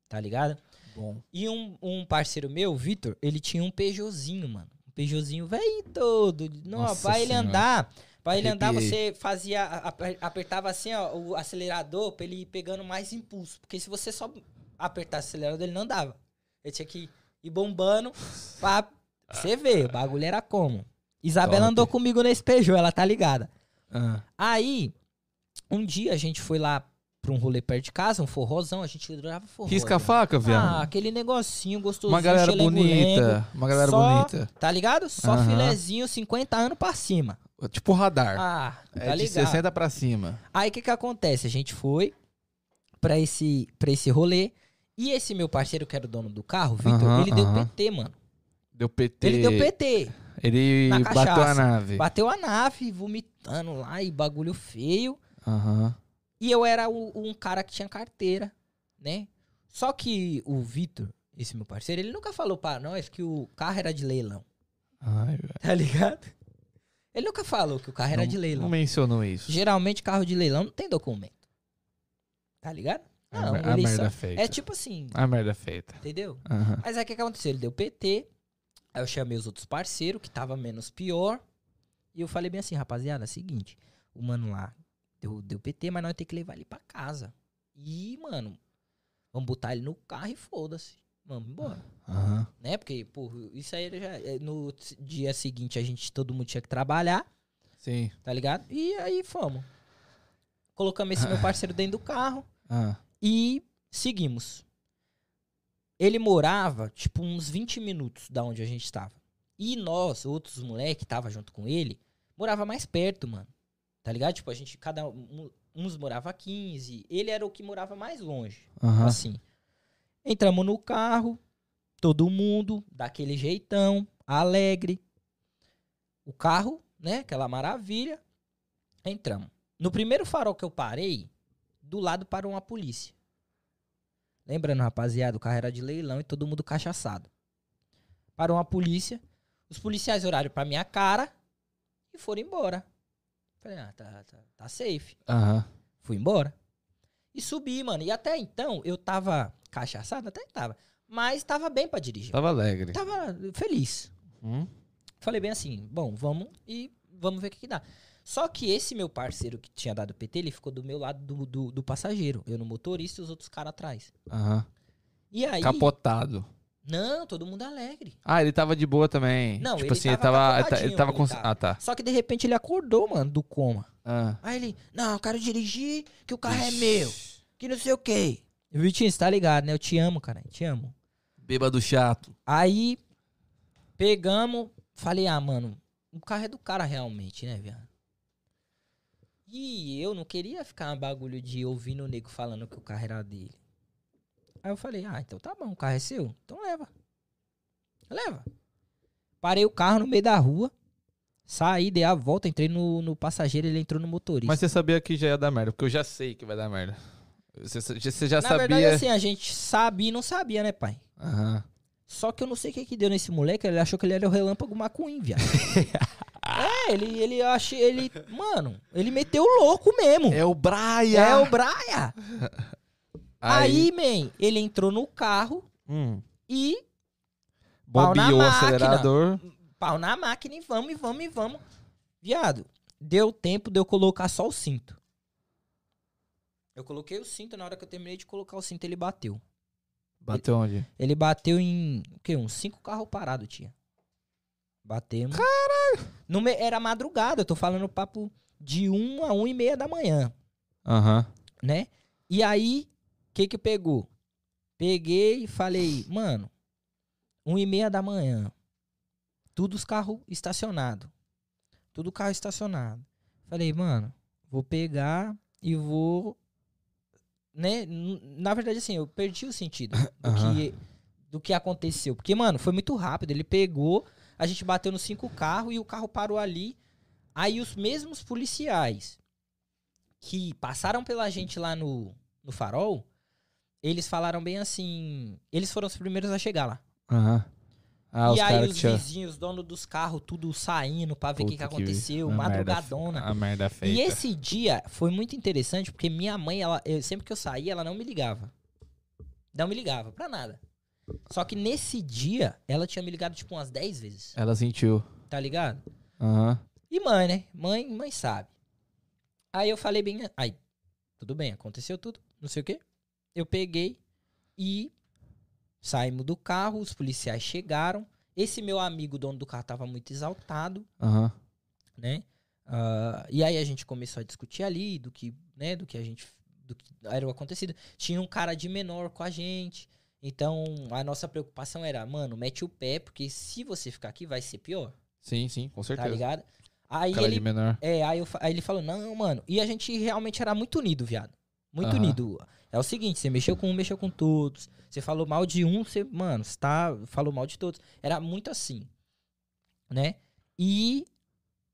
Tá ligado? Bom. E um, um parceiro meu, Vitor, ele tinha um Peugeotzinho, mano. Um Peugeotzinho velho todo. Não, Nossa pra ele Senhora. andar. Pra ele andar, você fazia. aper- Apertava assim, ó, o acelerador pra ele ir pegando mais impulso. Porque se você só apertasse o acelerador, ele não dava. Ele tinha que ir bombando pra você ver. O bagulho era como. Isabela Top. andou comigo nesse Peugeot, ela tá ligada. Ah. Aí, um dia a gente foi lá pra um rolê perto de casa, um forrozão, a gente adorava forró. Risca a velho. faca, Ah, viado. aquele negocinho gostosinho. uma galera bonita. Uma galera só- bonita. Tá ligado? Só Aham. filezinho, 50 anos pra cima. Tipo radar. Ah, tá é de ligado? 60 pra cima. Aí o que que acontece? A gente foi pra esse, pra esse rolê e esse meu parceiro, que era o dono do carro, Vitor, Aham, ele deu. PT, mano. Deu PT. Ele deu PT. Ele Na bateu a cachaça. nave. Bateu a nave, vomitando lá e bagulho feio. Aham. E eu era o- um cara que tinha carteira, né? Só que o Vitor, esse meu parceiro, ele nunca falou pra nós que o carro era de leilão. Ai, velho. Tá ligado? Ele nunca falou que o carro era Não- de leilão. Não mencionou isso. Geralmente carro de leilão não tem documento. Tá ligado? A Não, a ele merda feita. É tipo assim, A merda feita. entendeu? Aham. Mas aí o que, que aconteceu? Ele deu PT. Aí eu chamei os outros parceiros, que tava menos pior. E eu falei bem assim, rapaziada, é o seguinte, o mano lá deu, deu PT, mas nós temos que levar ele pra casa. E, mano, vamos botar ele no carro e foda-se. Vamos embora. Aham. Né? Porque, pô, isso aí já. é, No dia seguinte a gente, todo mundo tinha que trabalhar, Sim. tá ligado? E aí fomos. Colocamos esse meu parceiro dentro do carro. Ah. E seguimos. Ele morava, tipo, uns 20 minutos da onde a gente estava. E nós, outros moleque que tava junto com ele, morava mais perto, mano. Tá ligado? Tipo, a gente, cada um, uns morava 15, ele era o que morava mais longe, Aham. assim. Entramos no carro, todo mundo, daquele jeitão, alegre. O carro, né, aquela maravilha. Entramos. No primeiro farol que eu parei, do lado parou uma polícia. Lembrando, rapaziada, o carro era de leilão e todo mundo cachaçado. Parou uma polícia, os policiais olharam pra minha cara e foram embora. Falei, ah, tá, tá, tá safe. Aham. Fui embora. E subi, mano. E até então eu tava cachaçado, até que tava. Mas tava bem pra dirigir. Tava alegre. Tava feliz. Hum? Falei bem assim, bom, vamos e vamos ver o que, que dá. Só que esse meu parceiro que tinha dado PT, ele ficou do meu lado do, do, do passageiro. Eu no motorista e os outros caras atrás. Aham. E aí. Capotado. Não, todo mundo alegre. Ah, ele tava de boa também. Não, tipo ele assim, ele tava. Ele tava ele com. tava. Ah, tá. Só que de repente ele acordou, mano, do coma. Ah. Aí ele, não, eu quero dirigir, que o carro é meu. Que não sei o quê. Vitinho, você tá ligado, né? Eu te amo, cara. Te amo. Bêbado chato. Aí, pegamos, falei, ah, mano, o carro é do cara realmente, né, viado? E eu não queria ficar um bagulho de ouvindo o nego falando que o carro era dele. Aí eu falei, ah, então tá bom, o carro é seu? Então leva. Leva. Parei o carro no meio da rua, saí, dei a volta, entrei no, no passageiro, ele entrou no motorista. Mas você sabia que já ia dar merda, porque eu já sei que vai dar merda. Você, você já Na sabia. verdade, assim, a gente sabia e não sabia, né, pai? Aham. Só que eu não sei o que que deu nesse moleque, ele achou que ele era o relâmpago McQueen, viado. é, ele, ele achei, ele, mano, ele meteu o louco mesmo. É o Brian! É o Braia. Aí, man, ele entrou no carro Hum. e na Bobeou o máquina. acelerador. pau na máquina e vamos, e vamos, e vamos. Viado, deu tempo de eu colocar só o cinto. Eu coloquei o cinto, na hora que eu terminei de colocar o cinto, ele bateu. Bateu onde? Ele bateu em, o quê? Uns cinco carros parados, tinha. Batemos. Caralho! Era madrugada, eu tô falando papo de uma a uma e meia da manhã, Aham. né? E aí, o que que pegou? Peguei e falei, mano, uma e meia da manhã, tudo os carros estacionados. Tudo carro estacionado. Falei, mano, vou pegar e vou. Né? Na verdade, assim, eu perdi o sentido do, que, do que aconteceu. Porque, mano, foi muito rápido. Ele pegou, a gente bateu nos cinco carros e o carro parou ali. Aí os mesmos policiais que passaram pela gente lá no, no farol, eles falaram bem assim. Eles foram os primeiros a chegar lá. Ah, e os aí os tinha... vizinhos, donos dos carros, tudo saindo pra ver o que, que aconteceu, a merda- madrugadona. A merda feita. E esse dia foi muito interessante porque minha mãe, ela, eu- sempre que eu saía, ela não me ligava. Não me ligava, pra nada. Só que nesse dia, ela tinha me ligado tipo umas 10 vezes, Ela sentiu. tá ligado? Aham. E mãe, né? Mãe, mãe sabe. Aí eu falei bem, aí, tudo bem, aconteceu tudo, não sei o quê. Eu peguei e saímos do carro, os policiais chegaram. Esse meu amigo, dono do carro, tava muito exaltado, Aham. né? Ah, e aí a gente começou a discutir ali do que, né, do que a gente, do que era o acontecido. Tinha um cara de menor com a gente. Então, a nossa preocupação era, mano, mete o pé, porque se você ficar aqui vai ser pior, Sim, sim, com tá certeza. ligado? Aí Cara ele de menor. é, aí, eu aí ele falou, não, mano. E a gente realmente era muito unido, viado. Muito Aham. unido. É o seguinte, você mexeu com um, mexeu com todos. Você falou mal de um, você, mano, você tá, falou mal de todos. Era muito assim, né? E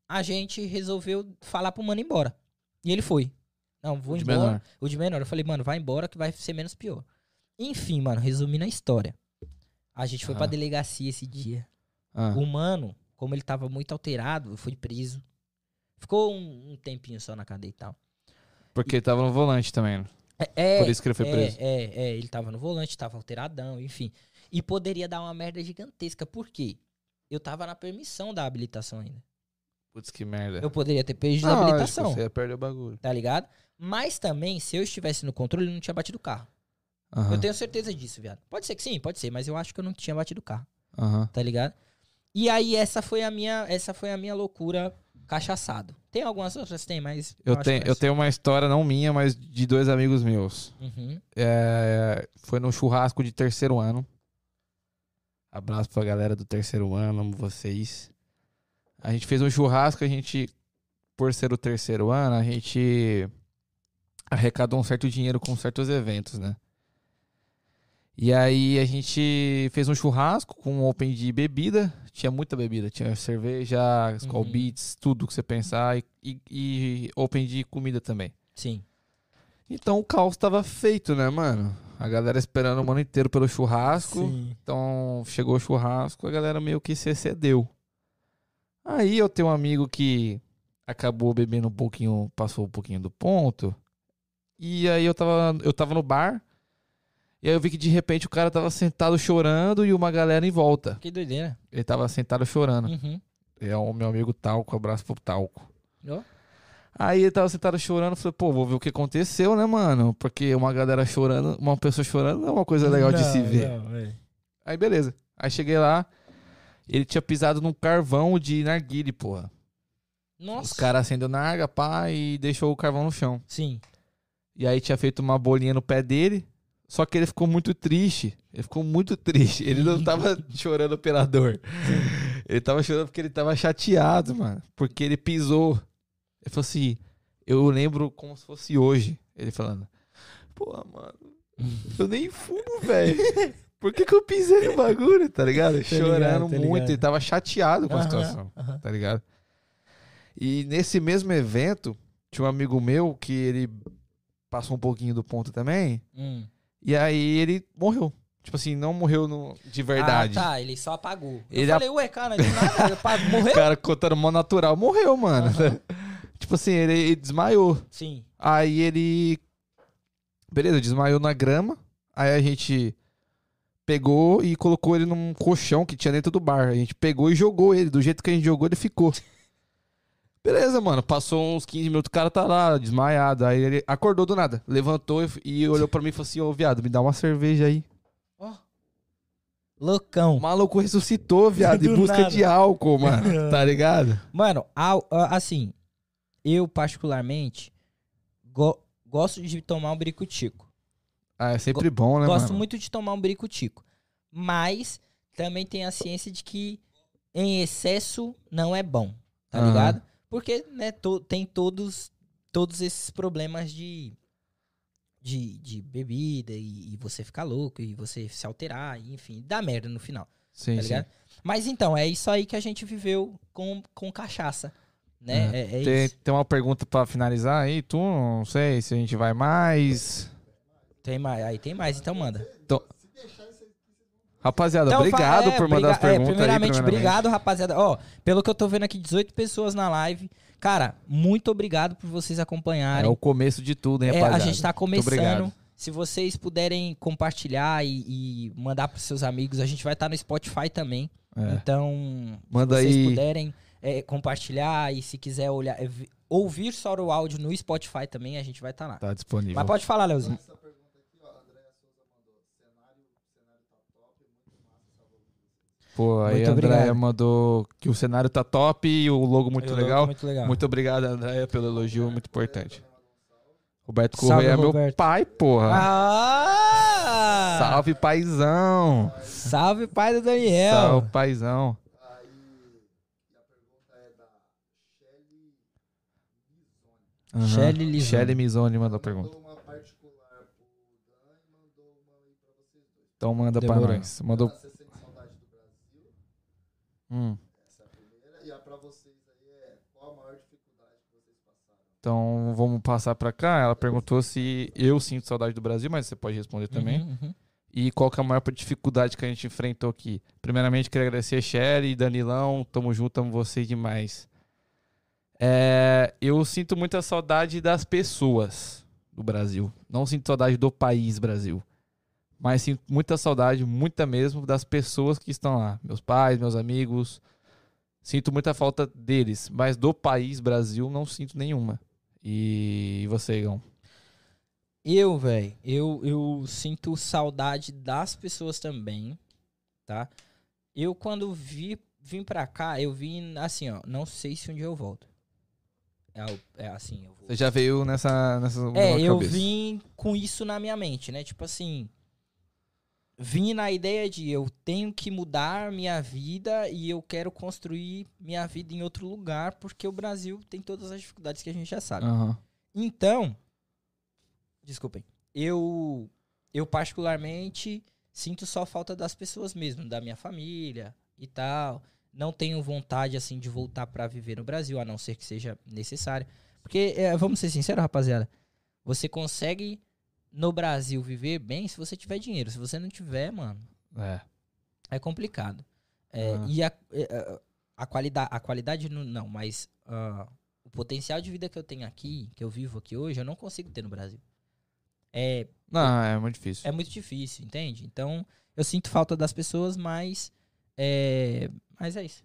a gente resolveu falar pro mano ir embora. E ele foi. Não, vou De embora. menor. O de menor. Eu falei, mano, vai embora que vai ser menos pior. Enfim, mano, resumindo a história. A gente foi Ah. pra delegacia esse dia. Ah. O mano, como ele tava muito alterado, foi preso. Ficou um, um tempinho só na cadeia e tal. Porque tava no volante também. É, é, Por isso que ele foi é, preso. É, é, ele tava no volante, tava alteradão, enfim. E poderia dar uma merda gigantesca. Por quê? Eu tava na permissão da habilitação ainda. Putz, que merda. Eu poderia ter perdido a Não, habilitação, Você ia perder o bagulho. tá ligado? Mas também, se eu estivesse no controle, ele não tinha batido o carro. Aham. Eu tenho certeza disso, viado. Pode ser que sim, pode ser, mas eu acho que eu não tinha batido o carro. Aham. tá ligado? E aí essa foi a minha, essa foi a minha loucura cachaçado. Tem algumas outras tem, mas Eu, acho tenho, eu tenho uma história, não minha, mas de dois amigos meus. Uhum. É, foi no churrasco de terceiro ano. Abraço pra galera do terceiro ano, amo vocês. A gente fez um churrasco, a gente, por ser o terceiro ano, a gente arrecadou um certo dinheiro com certos eventos, né? E aí a gente fez um churrasco com um open de bebida. Tinha muita bebida. Tinha cerveja, Skull Uhum. Beats, tudo que você pensar. E, e, e open de comida também. Sim. Então o caos tava feito, né, mano? A galera esperando o mano inteiro pelo churrasco. Então chegou o churrasco, a galera meio que se excedeu. Aí eu tenho um amigo que acabou bebendo um pouquinho, passou um pouquinho do ponto. E aí eu tava, eu tava no bar. E aí eu vi que de repente o cara tava sentado chorando e uma galera em volta. Que doideira. Ele tava sentado chorando. Uhum. É o meu amigo Talco, abraço pro Talco. Ó. Aí ele tava sentado chorando, falei, pô, vou ver o que aconteceu, né, mano? Porque uma galera chorando, uma pessoa chorando não é uma coisa legal de se ver. Aí beleza. Aí cheguei lá, ele tinha pisado num carvão de narguile, porra. Nossa. Os caras acendeu narga, pá, e deixou o carvão no chão. Sim. E aí tinha feito uma bolinha no pé dele, só que ele ficou muito triste. Ele ficou muito triste. Ele não tava chorando pela dor. Ele tava chorando porque ele tava chateado, mano. Porque ele pisou. Ele falou assim, eu lembro como se fosse hoje. Ele falando, porra, mano, eu nem fumo, velho. Por que, que eu pisei no bagulho, tá ligado? ligado, Chorando tá muito. ligado. Ele tava chateado com a Aham, situação, aham. tá ligado? E nesse mesmo evento, tinha um amigo meu que ele passou um pouquinho do ponto também. Hum. E aí ele morreu. Tipo assim, não morreu no- de verdade. Ah, tá. Ele só apagou. Ele eu falei, ué, cara, de nada. Morreu? O cara contando mó natural, morreu, mano. Aham. tipo assim, ele, ele desmaiou. Sim. Aí ele. Beleza, desmaiou na grama. Aí a gente pegou e colocou ele num colchão que tinha dentro do bar. A gente pegou e jogou ele. Do jeito que a gente jogou, ele ficou. Beleza, mano. Passou uns 15 minutos, o cara tá lá, desmaiado. Aí ele acordou do nada. Levantou e- olhou pra mim e falou assim: Ô, viado, me dá uma cerveja aí. Ó. Loucão. O maluco ressuscitou, viado, em busca nada. de álcool, mano. Tá ligado? Mano, assim, eu particularmente go- gosto de tomar um bricutico. Ah, é sempre bom, né, gosto mano? muito de tomar um bricutico. Mas também tem a ciência de que em excesso não é bom, tá Aham. ligado? Porque, né, to- tem todos, todos esses problemas de, de, de bebida e, e você ficar louco e você se alterar, e, enfim, dá merda no final. Sim, tá sim. Mas então, é isso aí que a gente viveu com, com cachaça. Né? É, é tem, isso. tem uma pergunta pra finalizar aí, tu? Não sei se a gente vai mais. Tem mais. Aí tem mais, então manda. Rapaziada, Então, obrigado é, por mandar as briga- é, perguntas primeiramente, aí. obrigado, rapaziada. Ó, pelo que eu tô vendo aqui, 18 pessoas na live. Cara, muito obrigado por vocês É acompanharem. o começo de tudo, hein, É, rapaziada? a gente tá começando. Se vocês puderem compartilhar e, e mandar pros seus amigos, a gente vai estar no Spotify também. É. Então, Manda se vocês aí. puderem é, compartilhar e se quiser olhar, é, vi- ouvir só o áudio no Spotify também, a gente vai estar lá. Tá disponível. Mas pode falar, Leozinho. Essa pergunta aqui, ó, a Andréa Souza mandou. Cenário, cenário tá top, muito massa essa logo de vocês. Pô, aí Muito a Andréia obrigado. mandou que o cenário tá top e o logo muito legal. Muito legal. Muito obrigado, Andréia, pelo elogio, muito importante. Roberto Salve, Correia é meu Roberto. pai, porra. Ah! Salve, paizão. Salve, pai do Daniel. Salve, paizão. Aí, a pergunta da Shelly Lizone. Shelly Mizone mandou a pergunta. Mandou uma particular pro Dan e mandou uma aí pra vocês dois. Então manda Demorou. pra nós. Mandou. Você sente saudade do Brasil? Hum. Essa é a primeira. E a pra vocês aí é qual a maior dificuldade que vocês passaram? Então vamos passar pra cá. Ela perguntou se eu sinto saudade do Brasil, mas você pode responder também. Uhum, uhum. E qual que é a maior dificuldade que a gente enfrentou aqui? Primeiramente, queria agradecer Shelly, Danilão, tamo junto, amo vocês demais. É, eu sinto muita saudade das pessoas do Brasil. Não sinto saudade do país Brasil. Mas sinto muita saudade, muita mesmo, das pessoas que estão lá. Meus pais, meus amigos. Sinto muita falta deles. Mas do país Brasil, não sinto nenhuma. E você, Igão? Eu, velho, eu, eu sinto saudade das pessoas também, tá? Eu, quando vi, vim pra cá, eu vim assim, ó, não sei se um dia eu volto. É, é assim, eu vou. Você já veio nessa, nessa É, eu cabeça. vim com isso na minha mente, né? Tipo assim, vim na ideia de eu tenho que mudar minha vida e eu quero construir minha vida em outro lugar, porque o Brasil tem todas as dificuldades que a gente já sabe. Aham. Então, desculpem, eu eu particularmente sinto só falta das pessoas mesmo, da minha família e tal. Não tenho vontade assim de voltar pra viver no Brasil, a não ser que seja necessário. Porque é, vamos ser sinceros, rapaziada, você consegue no Brasil viver bem se você tiver dinheiro. Se você não tiver, mano, É. é complicado. É, Ah. E a, é, a, qualidade, a qualidade não, não mas ah, o potencial de vida que eu tenho aqui, que eu vivo aqui hoje, eu não consigo ter no Brasil. É, Não, é muito difícil. é muito difícil, entende? Então, eu sinto falta das pessoas, mas é, mas é isso.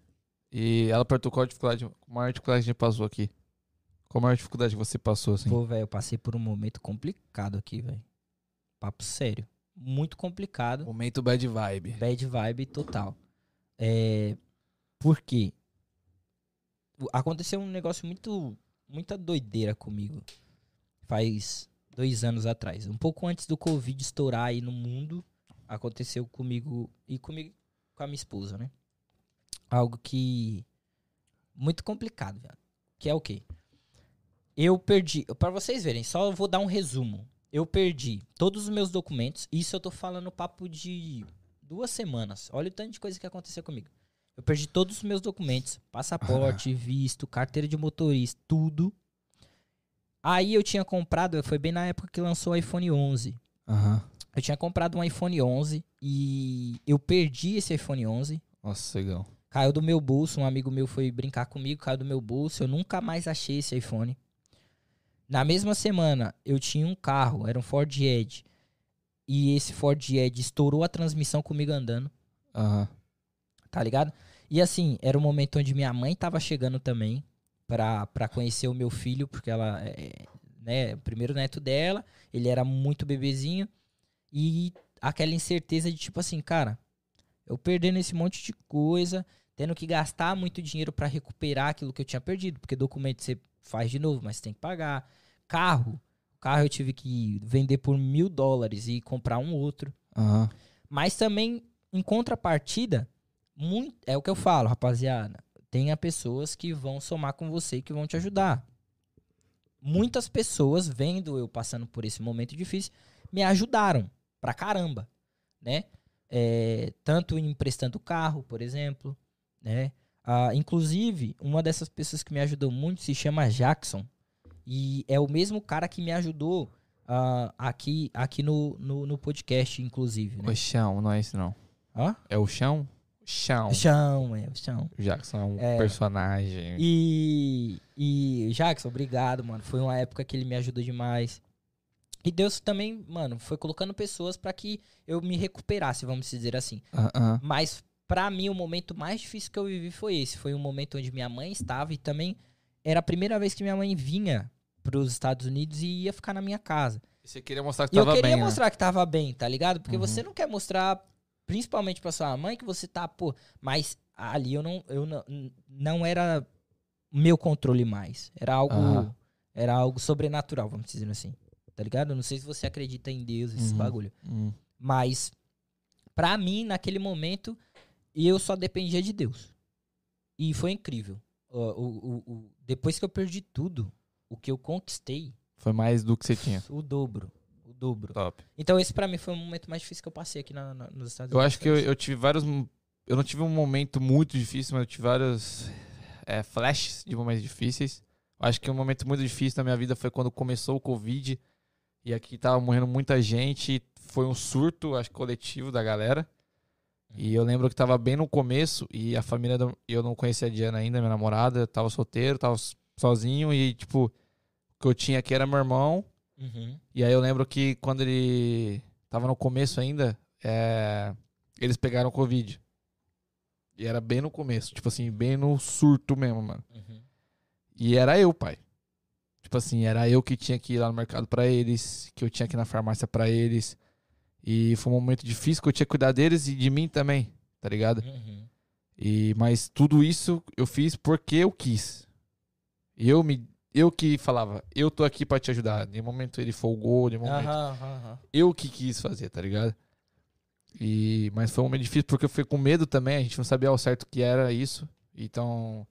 E ela perguntou qual a dificuldade, maior dificuldade que a gente passou aqui. Qual a maior dificuldade que você passou, assim? Pô, velho, eu passei por um momento complicado aqui, velho. Papo sério. Muito complicado. Momento bad vibe. Bad vibe total. É, por quê? Aconteceu um negócio muito. Muita doideira comigo. Faz dois anos atrás. Um pouco antes do Covid estourar aí no mundo. Aconteceu comigo e comigo com a minha esposa, né? Algo que. Muito complicado, velho. Que é o quê? Eu perdi. Pra vocês verem, só vou dar um resumo. Eu perdi todos os meus documentos. Isso eu tô falando papo de duas semanas. Olha o tanto de coisa que aconteceu comigo. Eu perdi todos os meus documentos: passaporte, visto, carteira de motorista, tudo. Aí eu tinha comprado, foi bem na época que lançou o iPhone 11. Aham. Eu tinha comprado um iPhone 11 e eu perdi esse iPhone 11. Nossa, legal. Caiu do meu bolso, um amigo meu foi brincar comigo, caiu do meu bolso, eu nunca mais achei esse iPhone. Na mesma semana, eu tinha um carro, era um Ford Edge. E esse Ford Edge estourou a transmissão comigo andando, Aham. tá ligado? E assim, era o momento onde minha mãe tava chegando também pra, pra conhecer o meu filho, porque ela é, né, o primeiro neto dela, ele era muito bebezinho. E aquela incerteza de tipo assim, cara, eu perdendo esse monte de coisa, tendo que gastar muito dinheiro pra recuperar aquilo que eu tinha perdido, porque documento você faz de novo, mas tem que pagar. Carro, carro eu tive que vender por mil dólares e comprar um outro. Aham. Mas também, em contrapartida, muito, é o que eu falo, rapaziada. Tenha pessoas que vão somar com você e que vão te ajudar. Muitas pessoas, vendo eu passando por esse momento difícil, me ajudaram pra caramba, né? É, tanto emprestando carro, por exemplo, né? Ah, inclusive, uma dessas pessoas que me ajudou muito se chama Jackson. E é o mesmo cara que me ajudou ah, aqui, aqui no, no, no podcast, inclusive, né? O chão, não é esse não. Hã? É o chão? Chão. Chão, é, o chão. O Jackson é um É. personagem. E, e Jackson, obrigado, mano. Foi uma época que ele me ajudou demais. E Deus também, mano, foi colocando pessoas pra que eu me recuperasse, vamos dizer assim. Ah, ah. Mas pra mim o momento mais difícil que eu vivi foi esse. Foi um momento onde minha mãe estava e também era a primeira vez que minha mãe vinha pros Estados Unidos e ia ficar na minha casa. E Você queria mostrar que E eu tava queria bem, né? mostrar que tava bem, tá ligado? Porque Uhum. você não quer mostrar, principalmente pra sua mãe, que você tá, pô, mas ali eu não, eu não, não era meu controle mais. Era algo, era algo sobrenatural, vamos dizer assim. Tá ligado? Eu não sei se você acredita em Deus, esse Uhum. bagulho. Hum. Mas, pra mim, naquele momento, eu só dependia de Deus. E foi incrível. O, o, o- o- depois que eu perdi tudo, o que eu conquistei, Foi mais do que você tinha. o dobro. O dobro. Top. Então esse pra mim foi o momento mais difícil que eu passei aqui na- na- nos Estados Eu Unidos. acho que eu, eu tive vários. Eu não tive um momento muito difícil, mas eu tive vários é, flashes de momentos difíceis. Eu acho que um momento muito difícil na minha vida foi quando começou o Covid. E aqui tava morrendo muita gente. Foi um surto, acho, coletivo da galera. E eu lembro que tava bem no começo e a família. do- Eu não conhecia a Diana ainda, minha namorada. eu Tava solteiro, tava sozinho. E, tipo, o que eu tinha aqui era meu irmão. Uhum. E aí eu lembro que quando ele tava no começo ainda, é, eles pegaram Covid. E era bem no começo, tipo assim, bem no surto mesmo, mano. Uhum. E era eu, pai. Tipo assim, era eu que tinha que ir lá no mercado pra eles, que eu tinha que ir na farmácia pra eles. E foi um momento difícil que eu tinha que cuidar deles e de mim também, tá ligado? Uhum. E mas tudo isso eu fiz porque eu quis. Eu me eu que falava, eu tô aqui pra te ajudar. De momento ele folgou, de momento aham, aham. eu que quis fazer, tá ligado? E, mas foi um momento difícil porque eu fui com medo também, a gente não sabia ao certo o que era isso. Então.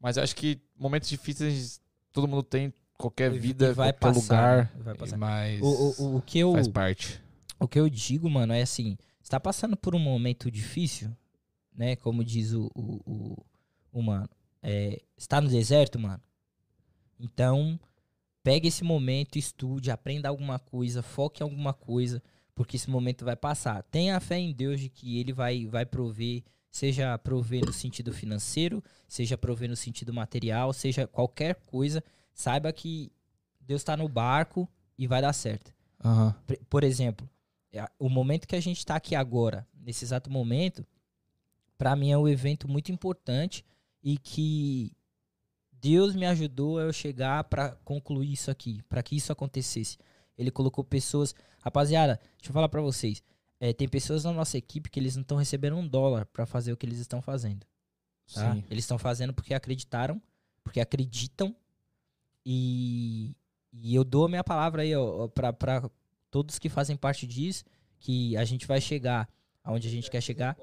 Mas eu acho que momentos difíceis todo mundo tem, qualquer E- vida, e vai qualquer passar, lugar. né? Vai passar. Mas O, o, o, o que eu, faz parte. O que eu digo, mano, é assim: você tá passando por um momento difícil, né? Como diz o, o, o, o mano. É, está no deserto, mano. Então, Pega esse momento, estude, aprenda alguma coisa, foque em alguma coisa, porque esse momento vai passar. Tenha fé em Deus de que Ele vai, vai prover, seja prover no sentido financeiro, seja prover no sentido material, seja qualquer coisa. Saiba que Deus está no barco e vai dar certo. Pre- Por exemplo, o momento que a gente está aqui agora, nesse exato momento, para mim é um evento muito importante e que Deus me ajudou a eu chegar para concluir isso aqui, para que isso acontecesse. Ele colocou pessoas, rapaziada, deixa eu falar para vocês, é, tem pessoas na nossa equipe que eles não estão recebendo um dólar para fazer o que eles estão fazendo. Tá? Sim. Eles estão fazendo porque acreditaram, porque acreditam. E, e eu dou a minha palavra aí, ó, pra, pra todos que fazem parte disso, que a gente vai chegar aonde a gente quer chegar.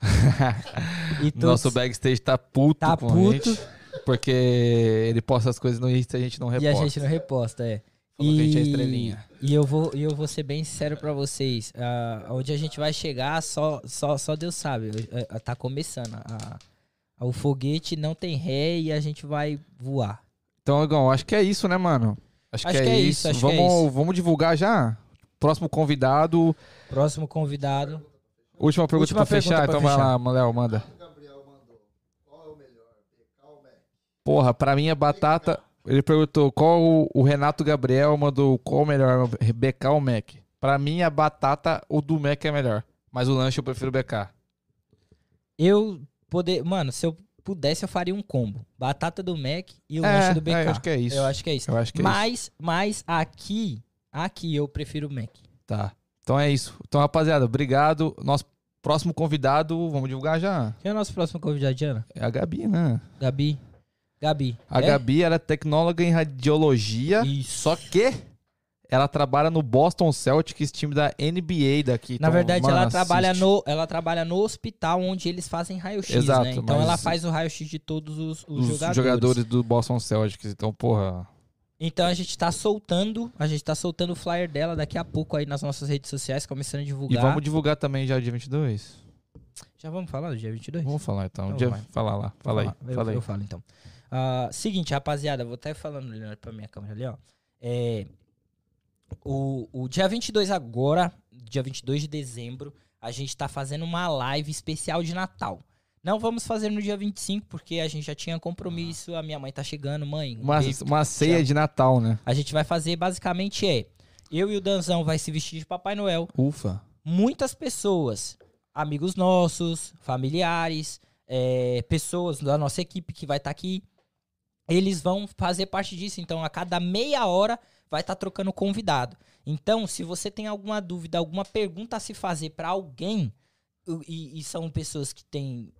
E todos, Nosso backstage tá puto Tá com puto. a gente. Porque ele posta as coisas no Insta e a gente não e reposta. a gente não reposta, é. Falou que a gente é E- estrelinha. E eu vou, e eu vou ser bem sincero pra vocês. ah, onde a gente vai chegar, só, só, só Deus sabe. Eh, tá começando. a- a- o foguete não tem ré e a gente vai voar. Então, Igão, acho que é isso, né, mano? Acho, Acho que, que é é isso. isso, que é vamos, isso. vamos divulgar já? Próximo convidado. Próximo convidado. Última pergunta Última pra fechar. pergunta pra então vai fechar. lá, Léo, manda. O Gabriel mandou. Qual é o melhor? PK ou Mac? Porra, pra mim é batata. Ele perguntou qual o, o Renato Gabriel mandou qual o melhor, BK ou Mac? Pra mim a batata, o do Mac é melhor. Mas o lanche eu prefiro BK. Eu poder. Mano, se eu pudesse, eu faria um combo. Batata do Mac e o É, lanche do BK. é, eu acho que é isso. Eu acho que é isso. Eu acho que é isso. mas, mas aqui, aqui eu prefiro o Mac. Tá. Então é isso. Então, rapaziada, obrigado. Nosso próximo convidado, vamos divulgar já. Quem é o nosso próximo convidado, Diana? É a Gabi, né? Gabi. Gabi. A é? Gabi, ela é tecnóloga em radiologia. Isso. Só que ela trabalha no Boston Celtics, time da NBA daqui. Na Então, verdade, mano, ela trabalha, no, ela trabalha no hospital onde eles fazem raio-x, né? Então ela faz o raio-x de todos os, os Os jogadores. jogadores. do Boston Celtics. Então, porra. Então a gente tá soltando, a gente tá soltando o flyer dela daqui a pouco aí nas nossas redes sociais, começando a E divulgar. vamos divulgar também já dia 22? Já vamos falar do dia 22? Vamos falar então. Então dia... Fala lá. Fala aí. Eu, Fala aí. eu falo então. Ah, seguinte, rapaziada, vou até falando ali pra minha câmera ali, ó. É, o, o dia 22 agora, dia 22 de dezembro, a gente tá fazendo uma live especial de Natal. Não vamos fazer no dia 25, porque a gente já tinha compromisso, a minha mãe tá chegando, mãe. um Uma, beijo. uma ceia de Natal, né? A gente vai fazer basicamente é, eu e o Danzão vai se vestir de Papai Noel, Ufa. muitas pessoas, amigos nossos, familiares, é, pessoas da nossa equipe que vai estar aqui, eles vão fazer parte disso. Então, a cada meia hora vai estar trocando convidado. Então, se você tem alguma dúvida, alguma pergunta a se fazer para alguém, e, e são pessoas que têm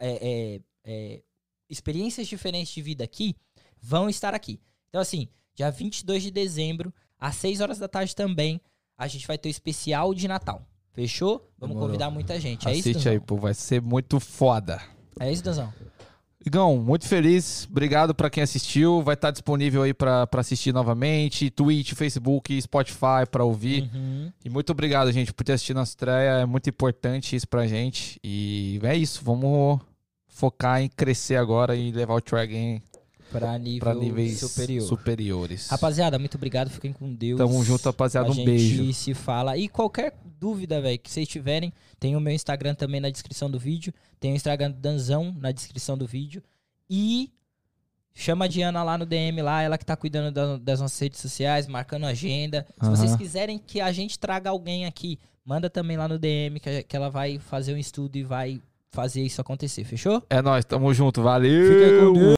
é, é, é, experiências diferentes de vida aqui, vão estar aqui. Então, assim, dia 22 de dezembro, às 6 horas da tarde também, a gente vai ter o especial de Natal. Fechou? Vamos Demorou. convidar muita gente. É isso, Assiste aí, pô. Vai ser muito foda. É isso, Danzão? Igão, muito feliz. Obrigado pra quem assistiu. Vai estar disponível aí pra assistir novamente. Twitch, Facebook, Spotify pra ouvir. Uhum. E muito obrigado, gente, por ter assistido nossa estreia. É muito importante isso pra gente. E é isso. Vamos focar em crescer agora e levar o Track Pra níveis superior. superiores. Rapaziada, muito obrigado. Fiquem com Deus. Tamo junto, rapaziada. A Um gente beijo. se fala. E qualquer dúvida, velho, que vocês tiverem, tem o meu Instagram também na descrição do vídeo. Tem o Instagram do Danzão na descrição do vídeo. E chama a Diana lá no DM, lá, ela que tá cuidando da- das nossas redes sociais, marcando agenda. Se Aham. vocês quiserem que a gente traga alguém aqui, manda também lá no DM, que, que ela vai fazer um estudo e vai fazer isso acontecer, fechou? É nóis, tamo junto. Valeu! Fica com Deus.